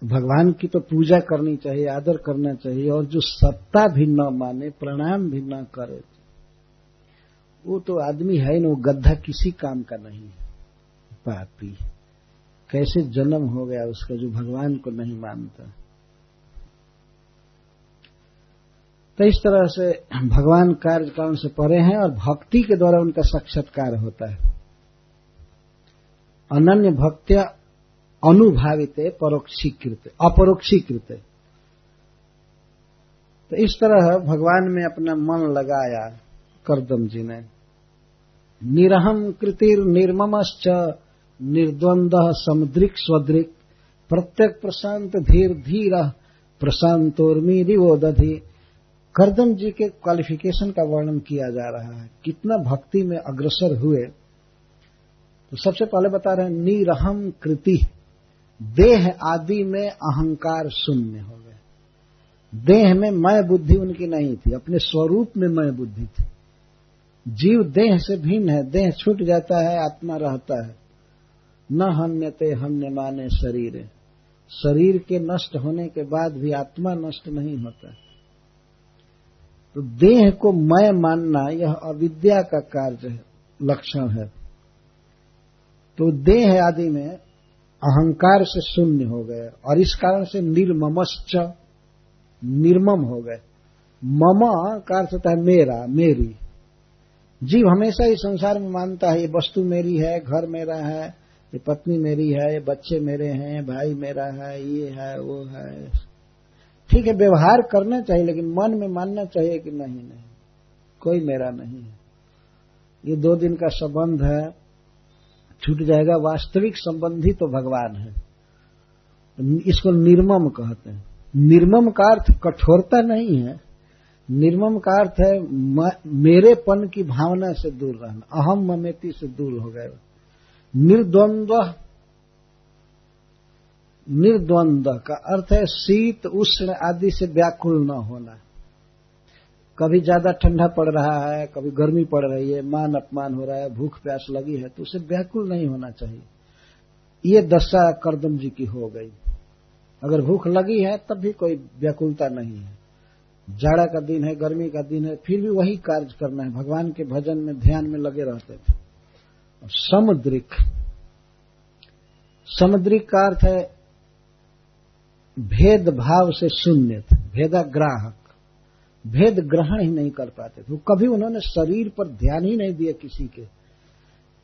भगवान की तो पूजा करनी चाहिए, आदर करना चाहिए, और जो सत्ता भी न माने प्रणाम भी न करे, वो तो आदमी है ना वो गद्दा किसी काम का नहीं है। पापी। कैसे जन्म हो गया उसका जो भगवान को नहीं मानता। तो इस तरह से भगवान कार्यकाल से परे हैं और भक्ति के द्वारा उनका साक्षात्कार होता है। अनन्य भक्त्या अनुभावित, परोक्षीकृत, अपरोक्षीकृत। तो इस तरह भगवान में अपना मन लगाया करदम जी ने। निरहम कृतिर निर्ममश्च, निर्द्वंद समुद्रिक स्वदृक, प्रत्यक प्रशांत धीर धीर प्रशांतोर्मी दधि। करदम जी के क्वालिफिकेशन का वर्णन किया जा रहा है। कितना भक्ति में अग्रसर हुए। तो सबसे पहले बता रहे हैं निरहम कृति। देह आदि में अहंकार शून्य हो गए देह में मैं बुद्धि उनकी नहीं थी, अपने स्वरूप में मैं बुद्धि थी। जीव देह से भिन्न है, देह छूट जाता है, आत्मा रहता है। न हन्यते, हन्य माने शरीर। शरीर के नष्ट होने के बाद भी आत्मा नष्ट नहीं होता। तो देह को मैं मानना यह अविद्या का कार्य है, लक्षण है। तो देह आदि में अहंकार से शून्य हो गए और इस कारण से निर्ममश्च, निर्मम हो गए। मम का अर्थ होता है मेरा, मेरी। जीव हमेशा इस संसार में मानता है, ये वस्तु मेरी है, घर मेरा है, ये पत्नी मेरी है, ये बच्चे मेरे हैं, भाई मेरा है, ये है, वो है। ठीक है, व्यवहार करना चाहिए, लेकिन मन में मानना चाहिए कि नहीं नहीं, कोई मेरा नहीं है। ये दो दिन का संबंध है छूट जाएगा। वास्तविक संबंधी तो भगवान है। इसको निर्मम कहते हैं। निर्मम का अर्थ कठोरता नहीं है। निर्मम का अर्थ है मेरेपन की भावना से दूर रहना। अहम ममेती से दूर हो गए। निर्द्वंद्व निर्द्वंद्व का अर्थ है, शीत, उष्ण आदि से व्याकुल न होना। कभी ज़्यादा ठंडा पड़ रहा है, कभी गर्मी पड़ रही है, मान अपमान हो रहा है, भूख प्यास लगी है तो उसे व्याकुल नहीं होना चाहिए। ये दशा करदम जी की हो गई। अगर भूख लगी है, तब भी कोई व्याकुलता नहीं है। जाड़ा का दिन है, गर्मी का दिन है, फिर भी वही कार्य करना है। भगवान के भजन में, ध्यान में लगे रहते थे। समुद्रिक समुद्रिक का अर्थ है, भेदभाव से शून्य भेदाग्राहक भेद ग्रहण ही नहीं कर पाते थे। कभी उन्होंने शरीर पर ध्यान ही नहीं दिया किसी के,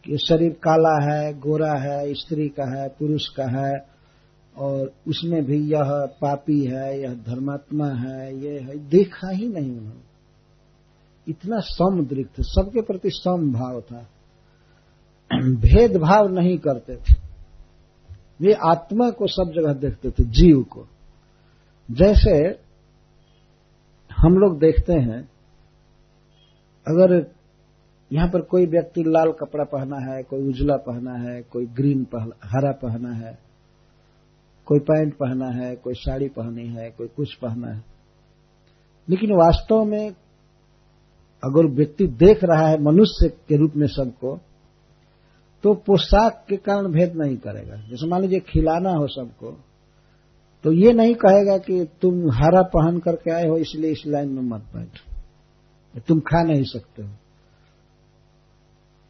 कि शरीर काला है, गोरा है, स्त्री का है, पुरुष का है, और उसमें भी यह पापी है, यह धर्मात्मा है, ये है। देखा ही नहीं उन्होंने। इतना समुद्रिक थे, सबके प्रति समभाव था। भेदभाव नहीं करते थे। वे आत्मा को सब जगह देखते थे, जीव को। जैसे हम लोग देखते हैं अगर यहाँ पर कोई व्यक्ति लाल कपड़ा पहना है कोई उजला पहना है कोई ग्रीन पहना, हरा पहना है कोई पैंट पहना है कोई साड़ी पहनी है कोई कुछ पहना है लेकिन वास्तव में अगर व्यक्ति देख रहा है मनुष्य के रूप में सबको तो पोशाक के कारण भेद नहीं करेगा। जैसे मान लीजिए खिलाना हो सबको तो ये नहीं कहेगा कि तुम हरा पहन करके आए हो, इसलिए इस लाइन में मत बैठो। तुम खा नहीं सकते हो।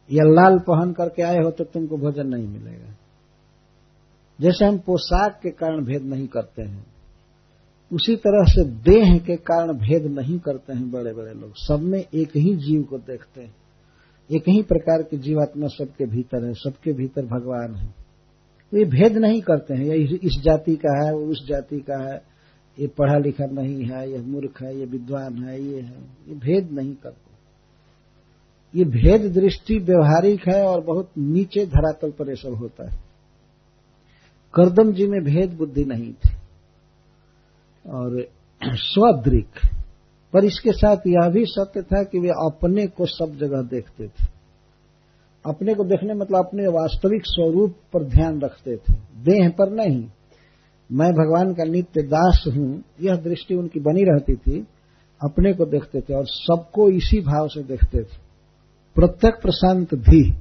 या लाल पहन करके आए हो तो तुमको भोजन नहीं मिलेगा। जैसे हम पोशाक के कारण भेद नहीं करते हैं, उसी तरह से देह के कारण भेद नहीं करते हैं बड़े बड़े लोग। सब में एक ही जीव को देखते हैं। एक ही प्रकार की जीवात्मा सबके भीतर है, सबके भीतर भगवान है। ये भेद नहीं करते हैं। ये इस जाति का है, वो उस जाति का है। ये पढ़ा लिखा नहीं है, यह मूर्ख है ये विद्वान है, ये है। ये भेद नहीं करते। ये भेद दृष्टि व्यवहारिक है और बहुत नीचे धरातल पर यह सब होता है। करदम जी में भेद बुद्धि नहीं थी। और स्वद्रिक पर इसके साथ यह भी सत्य था कि वे अपने को सब जगह देखते थे। अपने को देखने मतलब अपने वास्तविक स्वरूप पर ध्यान रखते थे। देह पर नहीं। मैं भगवान का नित्य दास हूँ। यह दृष्टि उनकी बनी रहती थी। अपने को देखते थे और सबको इसी भाव से देखते थे। प्रत्यक प्रशांत भी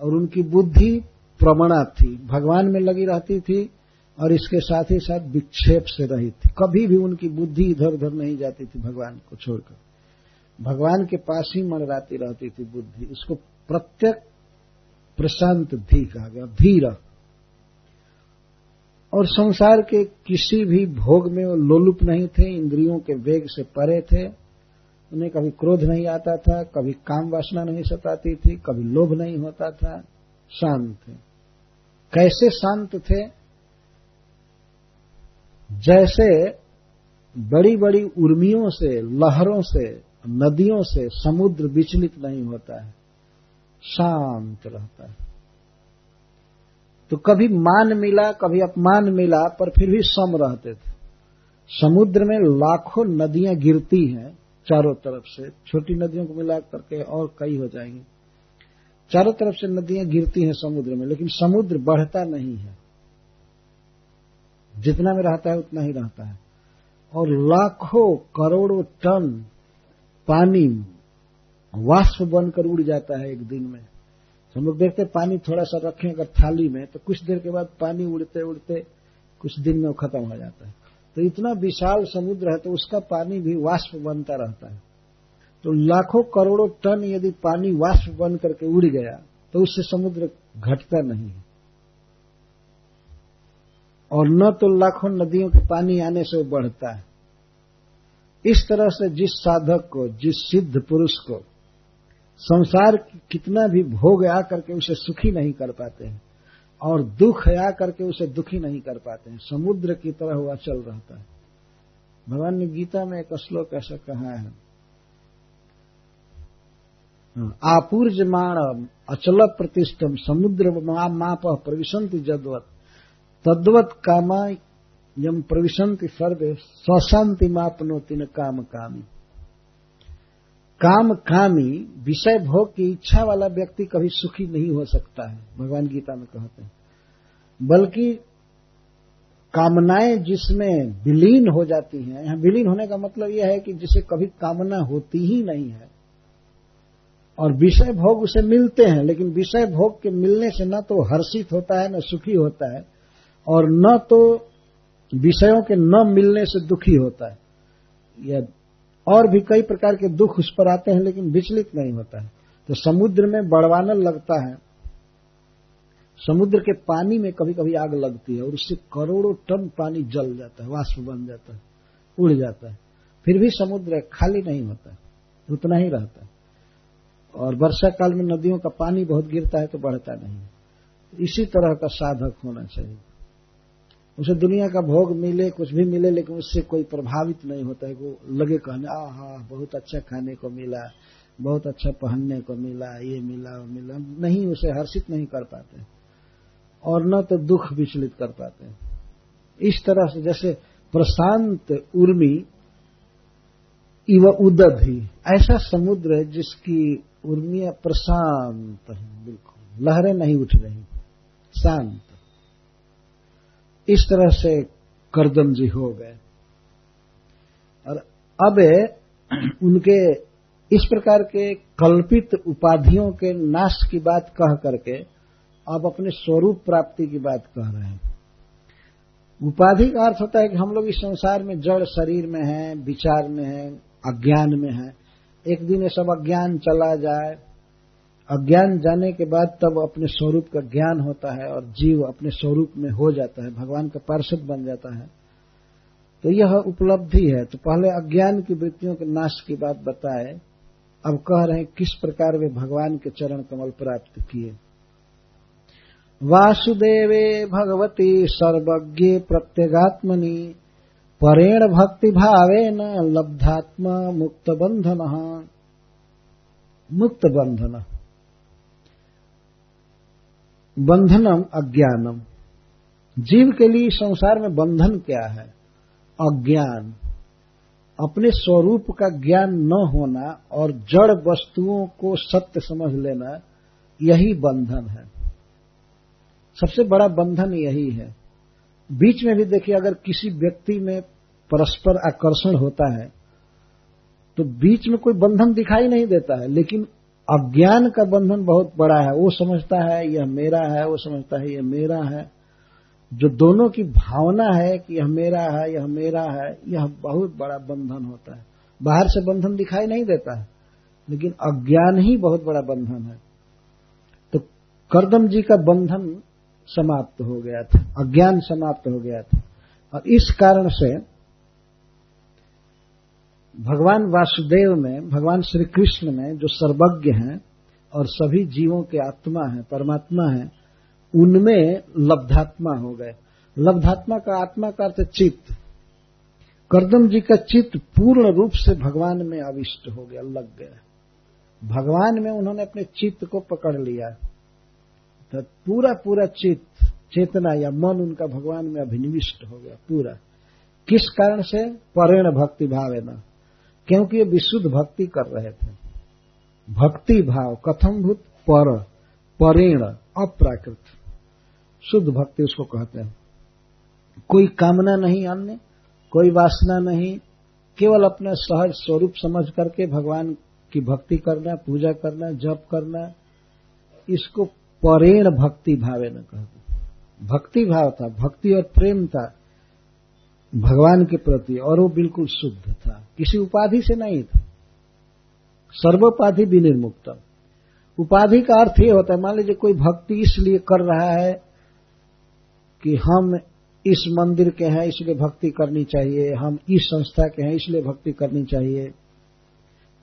और उनकी बुद्धि प्रमणा थी। भगवान में लगी रहती थी और इसके साथ ही साथ विक्षेप से रही थी। कभी भी उनकी बुद्धि इधर उधर नहीं जाती थी भगवान को छोड़कर। भगवान के पास ही मंडराती रहती थी बुद्धि। इसको प्रत्यक प्रशांत धी कहा गया, धीर। और संसार के किसी भी भोग में वो लोलुप नहीं थे, इंद्रियों के वेग से परे थे। उन्हें कभी क्रोध नहीं आता था, कभी काम वासना नहीं सताती थी, कभी लोभ नहीं होता था। शांत थे। कैसे शांत थे? जैसे बड़ी बड़ी उर्मियों से, लहरों से, नदियों से समुद्र विचलित नहीं होता है। शांत रहता है। तो कभी मान मिला, कभी अपमान मिला, पर फिर भी सम रहते थे। समुद्र में लाखों नदियाँ गिरती हैं चारों तरफ़ से। छोटी नदियों को मिला करके और कई हो जाएँगी। चारों तरफ़ से नदियाँ गिरती हैं समुद्र में, लेकिन समुद्र बढ़ता नहीं है। जितना में रहता है, उतना ही रहता है। और लाखों करोड़ों टन पानी वाष्प बनकर उड़ जाता है एक दिन में। हम लोग देखते पानी थोड़ा सा रखें अगर थाली में तो कुछ देर के बाद पानी उड़ते उड़ते कुछ दिन में खत्म हो जाता है। तो इतना विशाल समुद्र है तो उसका पानी भी वाष्प बनता रहता है। तो लाखों करोड़ों टन यदि पानी वाष्प बन करके उड़ गया तो उससे समुद्र घटता नहीं है। और न तो लाखों नदियों के पानी आने से बढ़ता है। इस तरह से जिस साधक को, जिस सिद्ध पुरुष को संसार कितना भी भोग आ करके उसे सुखी नहीं कर पाते हैं, और दुख आ करके उसे दुखी नहीं कर पाते हैं, समुद्र की तरह हुआ चल रहता है। भगवान ने गीता में एक श्लोक ऐसा कहा है आपूर्जमाण अचल प्रतिष्ठम समुद्र माप प्रविशंति जदवत तद्वत कामा यम प्रविशंति सर्वे स्वशांति मापनोति न काम कामी। काम कामी विषय भोग की इच्छा वाला व्यक्ति कभी सुखी नहीं हो सकता है, भगवान गीता में कहते हैं। बल्कि कामनाएँ जिसमें विलीन हो जाती हैं, यहाँ विलीन होने का मतलब यह है कि जिसे कभी कामना होती ही नहीं है, और विषय भोग उसे मिलते हैं, लेकिन विषय भोग के मिलने से न तो हर्षित होता है, न सुखी होता है, और न तो विषयों के न मिलने से दुखी होता है। या और भी कई प्रकार के दुख उस पर आते हैं, लेकिन विचलित नहीं होता है। तो समुद्र में बड़वानल लगता है। समुद्र के पानी में कभी कभी आग लगती है और उससे करोड़ों टन पानी जल जाता है, वाष्प बन जाता है, उड़ जाता है। फिर भी समुद्र खाली नहीं होता उतना ही रहता है। और वर्षा काल में नदियों का पानी बहुत गिरता है तो बढ़ता नहीं इसी तरह का साधक होना चाहिए। उसे दुनिया का भोग मिले, कुछ भी मिले, लेकिन उससे कोई प्रभावित नहीं होता है। वो लगे कहने आ हा बहुत अच्छा खाने को मिला, बहुत अच्छा पहनने को मिला, ये मिला, वो मिला। नहीं, उसे हर्षित नहीं कर पाते। और न तो दुख विचलित कर पाते इस तरह से जैसे प्रशांत उर्मी, इव उदधि ऐसा समुद्र है जिसकी उर्मिया प्रशांत है, बिल्कुल। लहरें नहीं उठ रही, शांत। इस तरह से करदम जी हो गए। और अब उनके इस प्रकार के कल्पित उपाधियों के नाश की बात कह करके अब अपने स्वरूप प्राप्ति की बात कह रहे हैं। उपाधि का अर्थ होता है कि हम लोग इस संसार में जड़ शरीर में हैं, विचार में हैं, अज्ञान में हैं। एक दिन ये सब अज्ञान चला जाए अज्ञान जाने के बाद तब अपने स्वरूप का ज्ञान होता है और जीव अपने स्वरूप में हो जाता है, भगवान का पार्षद बन जाता है। तो यह उपलब्धि है। तो पहले अज्ञान की वृत्तियों के नाश की बात बताए। अब कह रहे हैं, किस प्रकार वे भगवान के चरण कमल प्राप्त किए? वासुदेवे भगवती सर्वज्ञ प्रत्यगात्मनि, परेण भक्ति भावे न लब्धात्मा मुक्त बंधन मुक्त बंधन बंधनम अज्ञानम। जीव के लिए संसार में बंधन क्या है? अज्ञान। अपने स्वरूप का ज्ञान न होना और जड़ वस्तुओं को सत्य समझ लेना, यही बंधन है। सबसे बड़ा बंधन यही है। बीच में भी देखिए, अगर किसी व्यक्ति में परस्पर आकर्षण होता है तो बीच में कोई बंधन दिखाई नहीं देता है, लेकिन अज्ञान का बंधन बहुत बड़ा है। वो समझता है, यह मेरा है, वो समझता है, यह मेरा है। जो दोनों की भावना है कि यह मेरा है, यह मेरा है, यह बहुत बड़ा बंधन होता है। बाहर से बंधन दिखाई नहीं देता है, लेकिन अज्ञान ही बहुत बड़ा बंधन है। तो करदम जी का बंधन समाप्त हो गया था, अज्ञान समाप्त हो गया था। और इस कारण से भगवान वासुदेव में, भगवान श्री कृष्ण में जो सर्वज्ञ हैं और सभी जीवों के आत्मा हैं, परमात्मा है, उनमें लब्धात्मा हो गए। लब्धात्मा का आत्मा का अर्थ चित्त। करदम जी का चित्त पूर्ण रूप से भगवान में अविष्ट हो गया, लग गया। भगवान में उन्होंने अपने चित्त को पकड़ लिया। तो पूरा पूरा चित्त, चेतना या मन उनका भगवान में अभिनिविष्ट हो गया, पूरा। किस कारण से? परेण भक्ति भाव है न क्योंकि ये विशुद्ध भक्ति कर रहे थे। भक्ति भाव कथम भूत पर, परेण, अप्राकृत। शुद्ध भक्ति उसको कहते हैं। कोई कामना नहीं अन्य, कोई वासना नहीं, केवल अपने सहज स्वरूप समझ करके भगवान की भक्ति करना, पूजा करना, जप करना, इसको परेण भक्ति भावे न कहते। भक्ति भाव था, भक्ति और प्रेम था। भगवान के प्रति और वो बिल्कुल शुद्ध था। किसी उपाधि से नहीं था। सर्वोपाधि विनिर्मुक्त। उपाधि का अर्थ ये होता है, मान लीजिए कोई भक्ति इसलिए कर रहा है कि हम इस मंदिर के हैं, इसलिए भक्ति करनी चाहिए, हम इस संस्था के हैं, इसलिए भक्ति करनी चाहिए।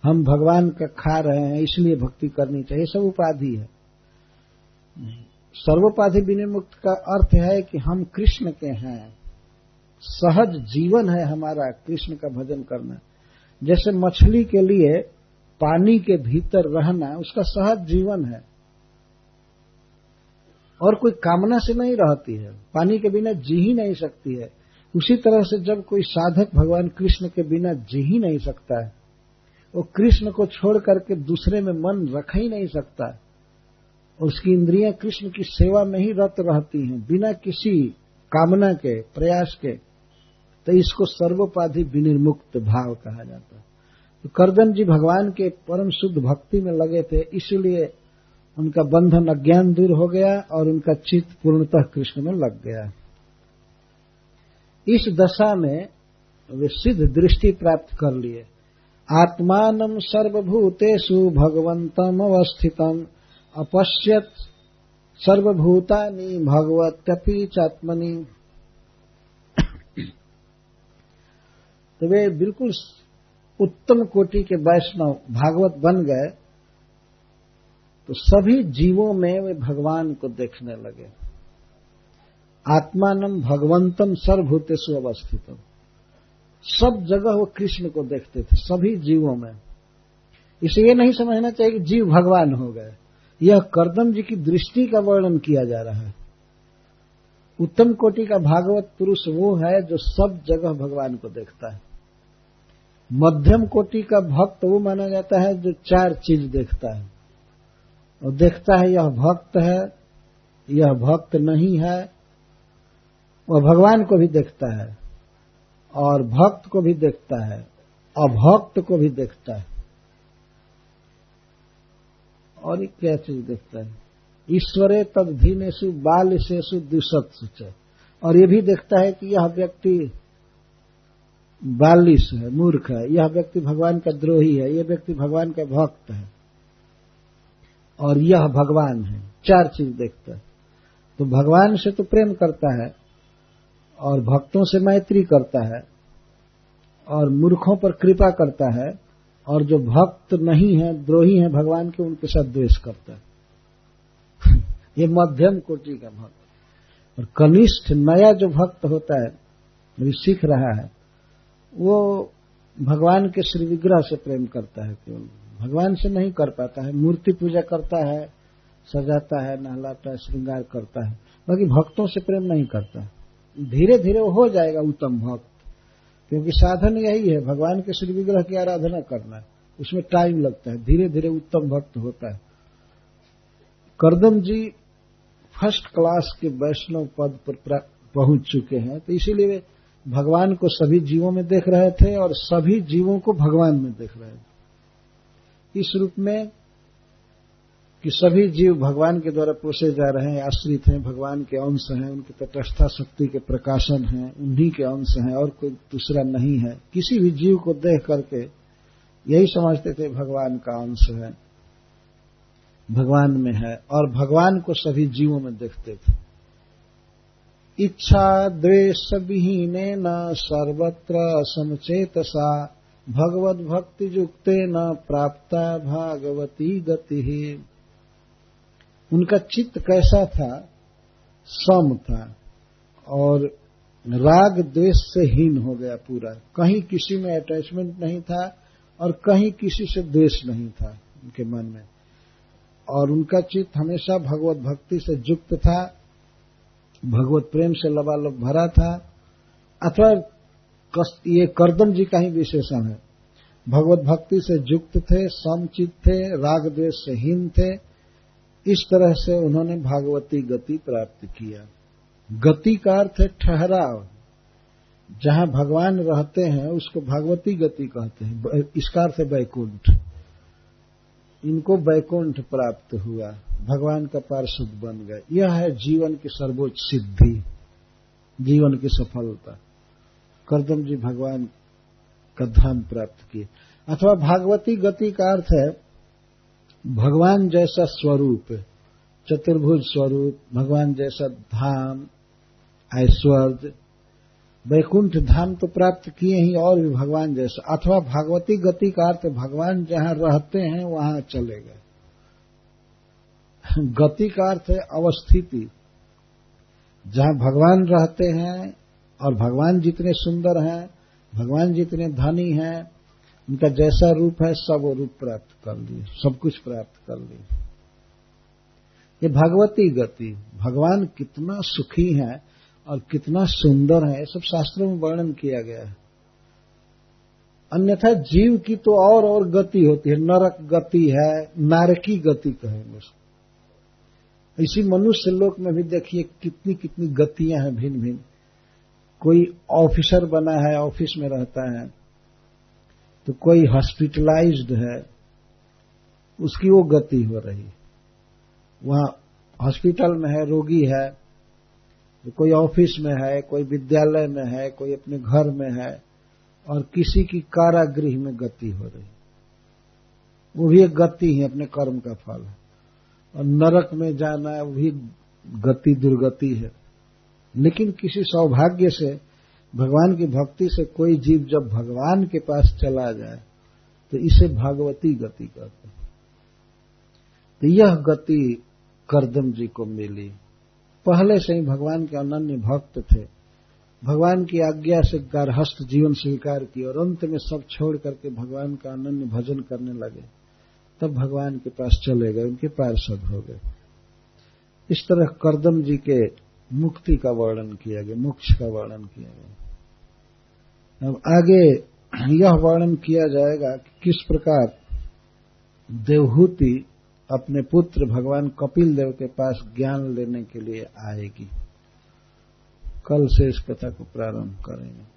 हम भगवान का खा रहे हैं, इसलिए भक्ति करनी चाहिए, सब उपाधि है। सर्वोपाधि विनिर्मुक्त का अर्थ है कि हम कृष्ण के हैं। सहज जीवन है हमारा कृष्ण का भजन करना। जैसे मछली के लिए पानी के भीतर रहना, उसका सहज जीवन है। और कोई कामना से नहीं रहती है। पानी के बिना जी ही नहीं सकती है। उसी तरह से जब कोई साधक भगवान कृष्ण के बिना जी ही नहीं सकता है, वो कृष्ण को छोड़ करके दूसरे में मन रख ही नहीं सकता उसकी इंद्रियाँ कृष्ण की सेवा में ही रत रहती हैं, बिना किसी कामना के, प्रयास के। तो इसको सर्वोपाधि विनिर्मुक्त भाव कहा जाता है। तो करदम जी भगवान के परम शुद्ध भक्ति में लगे थे, इसलिए उनका बंधन अज्ञान दूर हो गया और उनका चित्त पूर्णतः कृष्ण में लग गया। इस दशा में वे सिद्ध दृष्टि प्राप्त कर लिए। आत्मान सर्वभूतेषु भगवंतम अवस्थितम अपश्यत सर्वभूतानि भगवत्यपि चात्मनि। तो वे बिल्कुल उत्तम कोटि के वैष्णव भागवत बन गए तो सभी जीवों में वे भगवान को देखने लगे। आत्मानम भगवंतम सर्वभूतेषु अवस्थितम सब जगह वो कृष्ण को देखते थे, सभी जीवों में। इसे ये नहीं समझना चाहिए कि जीव भगवान हो गए। यह करदम जी की दृष्टि का वर्णन किया जा रहा है। उत्तम कोटि का भागवत पुरुष वो है जो सब जगह भगवान को देखता है। मध्यम कोटि का भक्त वो माना जाता है जो चार चीज़ देखता है। और देखता है यह भक्त है, यह भक्त नहीं है, वह भगवान को भी देखता है, और भक्त को भी देखता है, अभक्त को भी देखता है। और ये क्या चीज़ देखता है? ईश्वरे तद धीनेशु बाल शेषु दुसत और ये भी देखता है कि यह व्यक्ति बालिश है, मूर्ख है, यह व्यक्ति भगवान का द्रोही है, यह व्यक्ति भगवान का भक्त है, और यह भगवान है, चार चीज़ देखता है। तो भगवान से तो प्रेम करता है, और भक्तों से मैत्री करता है, और मूर्खों पर कृपा करता है, और जो भक्त नहीं है, द्रोही है, भगवान के उनके साथ द्वेष करता है। ये मध्यम कोटि का भक्त। और कनिष्ठ नया जो भक्त होता है सीख रहा है वो भगवान के श्री विग्रह से प्रेम करता है केवल। भगवान से नहीं कर पाता है। मूर्ति पूजा करता है, सजाता है, नहलाता है, श्रृंगार करता है। बाकी भक्तों से प्रेम नहीं करता धीरे धीरे वो हो जाएगा उत्तम भक्त। क्योंकि साधन यही है, भगवान के श्री विग्रह की आराधना करना है। उसमें टाइम लगता है। धीरे धीरे उत्तम भक्त होता है। करदम जी फ़र्स्ट क्लास के वैष्णव पद पर पहुँच चुके हैं। तो इसीलिए भगवान को सभी जीवों में देख रहे थे और सभी जीवों को भगवान में देख रहे थे। इस रूप में कि सभी जीव भगवान के द्वारा पोसे जा रहे हैं, आश्रित हैं, भगवान के अंश हैं, उनकी तटस्था शक्ति के प्रकाशन हैं, उन्हीं के अंश हैं और कोई दूसरा नहीं है। किसी भी जीव को देख करके यही समझते थे भगवान का अंश है, भगवान में है और भगवान को सभी जीवों में देखते थे। इच्छा द्वेष विहीन न सर्वत्र समचेतसा भगवत भक्ति युक्ते न प्राप्ता भागवती गति। उनका चित्त कैसा था? सम था, और राग द्वेष से हीन हो गया पूरा। कहीं किसी में अटैचमेंट नहीं था, और कहीं किसी से द्वेष नहीं था उनके मन में। और उनका चित्त हमेशा भगवत भक्ति से युक्त था भगवत प्रेम से लबालब भरा था। अथवा ये करदम जी का ही विशेषण है। भगवत भक्ति से युक्त थे, समचित थे, राग द्वेष से हीन थे। इस तरह से उन्होंने भागवती गति प्राप्त किया। गति का अर्थ है ठहराव। जहाँ भगवान रहते हैं, उसको भागवती गति कहते हैं। इसका अर्थ है वैकुंठ। इनको वैकुंठ प्राप्त हुआ, भगवान का पार्षद बन गए। यह है जीवन की सर्वोच्च सिद्धि, जीवन की सफलता। करदम जी भगवान का धाम प्राप्त किए। अथवा भागवती गति का अर्थ है, भगवान जैसा स्वरूप, चतुर्भुज स्वरूप, भगवान जैसा धाम, ऐश्वर्य वैकुंठ धाम तो प्राप्त किए ही और भी भगवान जैसा, अथवा भागवती गति का अर्थ भगवान जहाँ रहते हैं, वहाँ चले गए। गति का अर्थ है अवस्थिति। जहाँ भगवान रहते हैं और भगवान जितने सुंदर हैं, भगवान जितने धनी हैं, उनका जैसा रूप है, सब वो रूप प्राप्त कर लिए, सब कुछ प्राप्त कर लिए। ये भगवती गति, भगवान कितना सुखी है और कितना सुंदर है सब शास्त्रों में वर्णन किया गया है। अन्यथा जीव की तो और और गति होती है, नरक गति है, नारकी गति कहेंगे उसको। इसी मनुष्य लोक में भी देखिए कितनी कितनी गतियाँ हैं भिन्न भिन्न कोई ऑफिसर बना है, ऑफ़िस में रहता है तो कोई हॉस्पिटलाइज्ड है, उसकी वो गति हो रही वहाँ हॉस्पिटल में है, रोगी है कोई ऑफ़िस में है, कोई विद्यालय में है, कोई अपने घर में है, और किसी की कारागृह में गति हो रही वो भी एक गति है, अपने कर्म का फल है। और नरक में जाना वो भी गति, दुर्गति है। लेकिन किसी सौभाग्य से, भगवान की भक्ति से कोई जीव जब भगवान के पास चला जाए तो इसे भागवती गति कहते हैं। तो यह गति करदम जी को मिली। पहले से ही भगवान के अनन्य भक्त थे। भगवान की आज्ञा से गारहस्थ जीवन स्वीकार किया और अंत में सब छोड़ करके भगवान का अनन्य भजन करने लगे। तब भगवान के पास चले गए, उनके पार्षद हो गए। इस तरह करदम जी के मुक्ति का वर्णन किया गया, मोक्ष का वर्णन किया गया। अब आगे यह वर्णन किया जाएगा कि किस प्रकार देवहूति अपने पुत्र भगवान कपिल देव के पास ज्ञान लेने के लिए आएगी। कल से इस कथा को प्रारंभ करेंगे।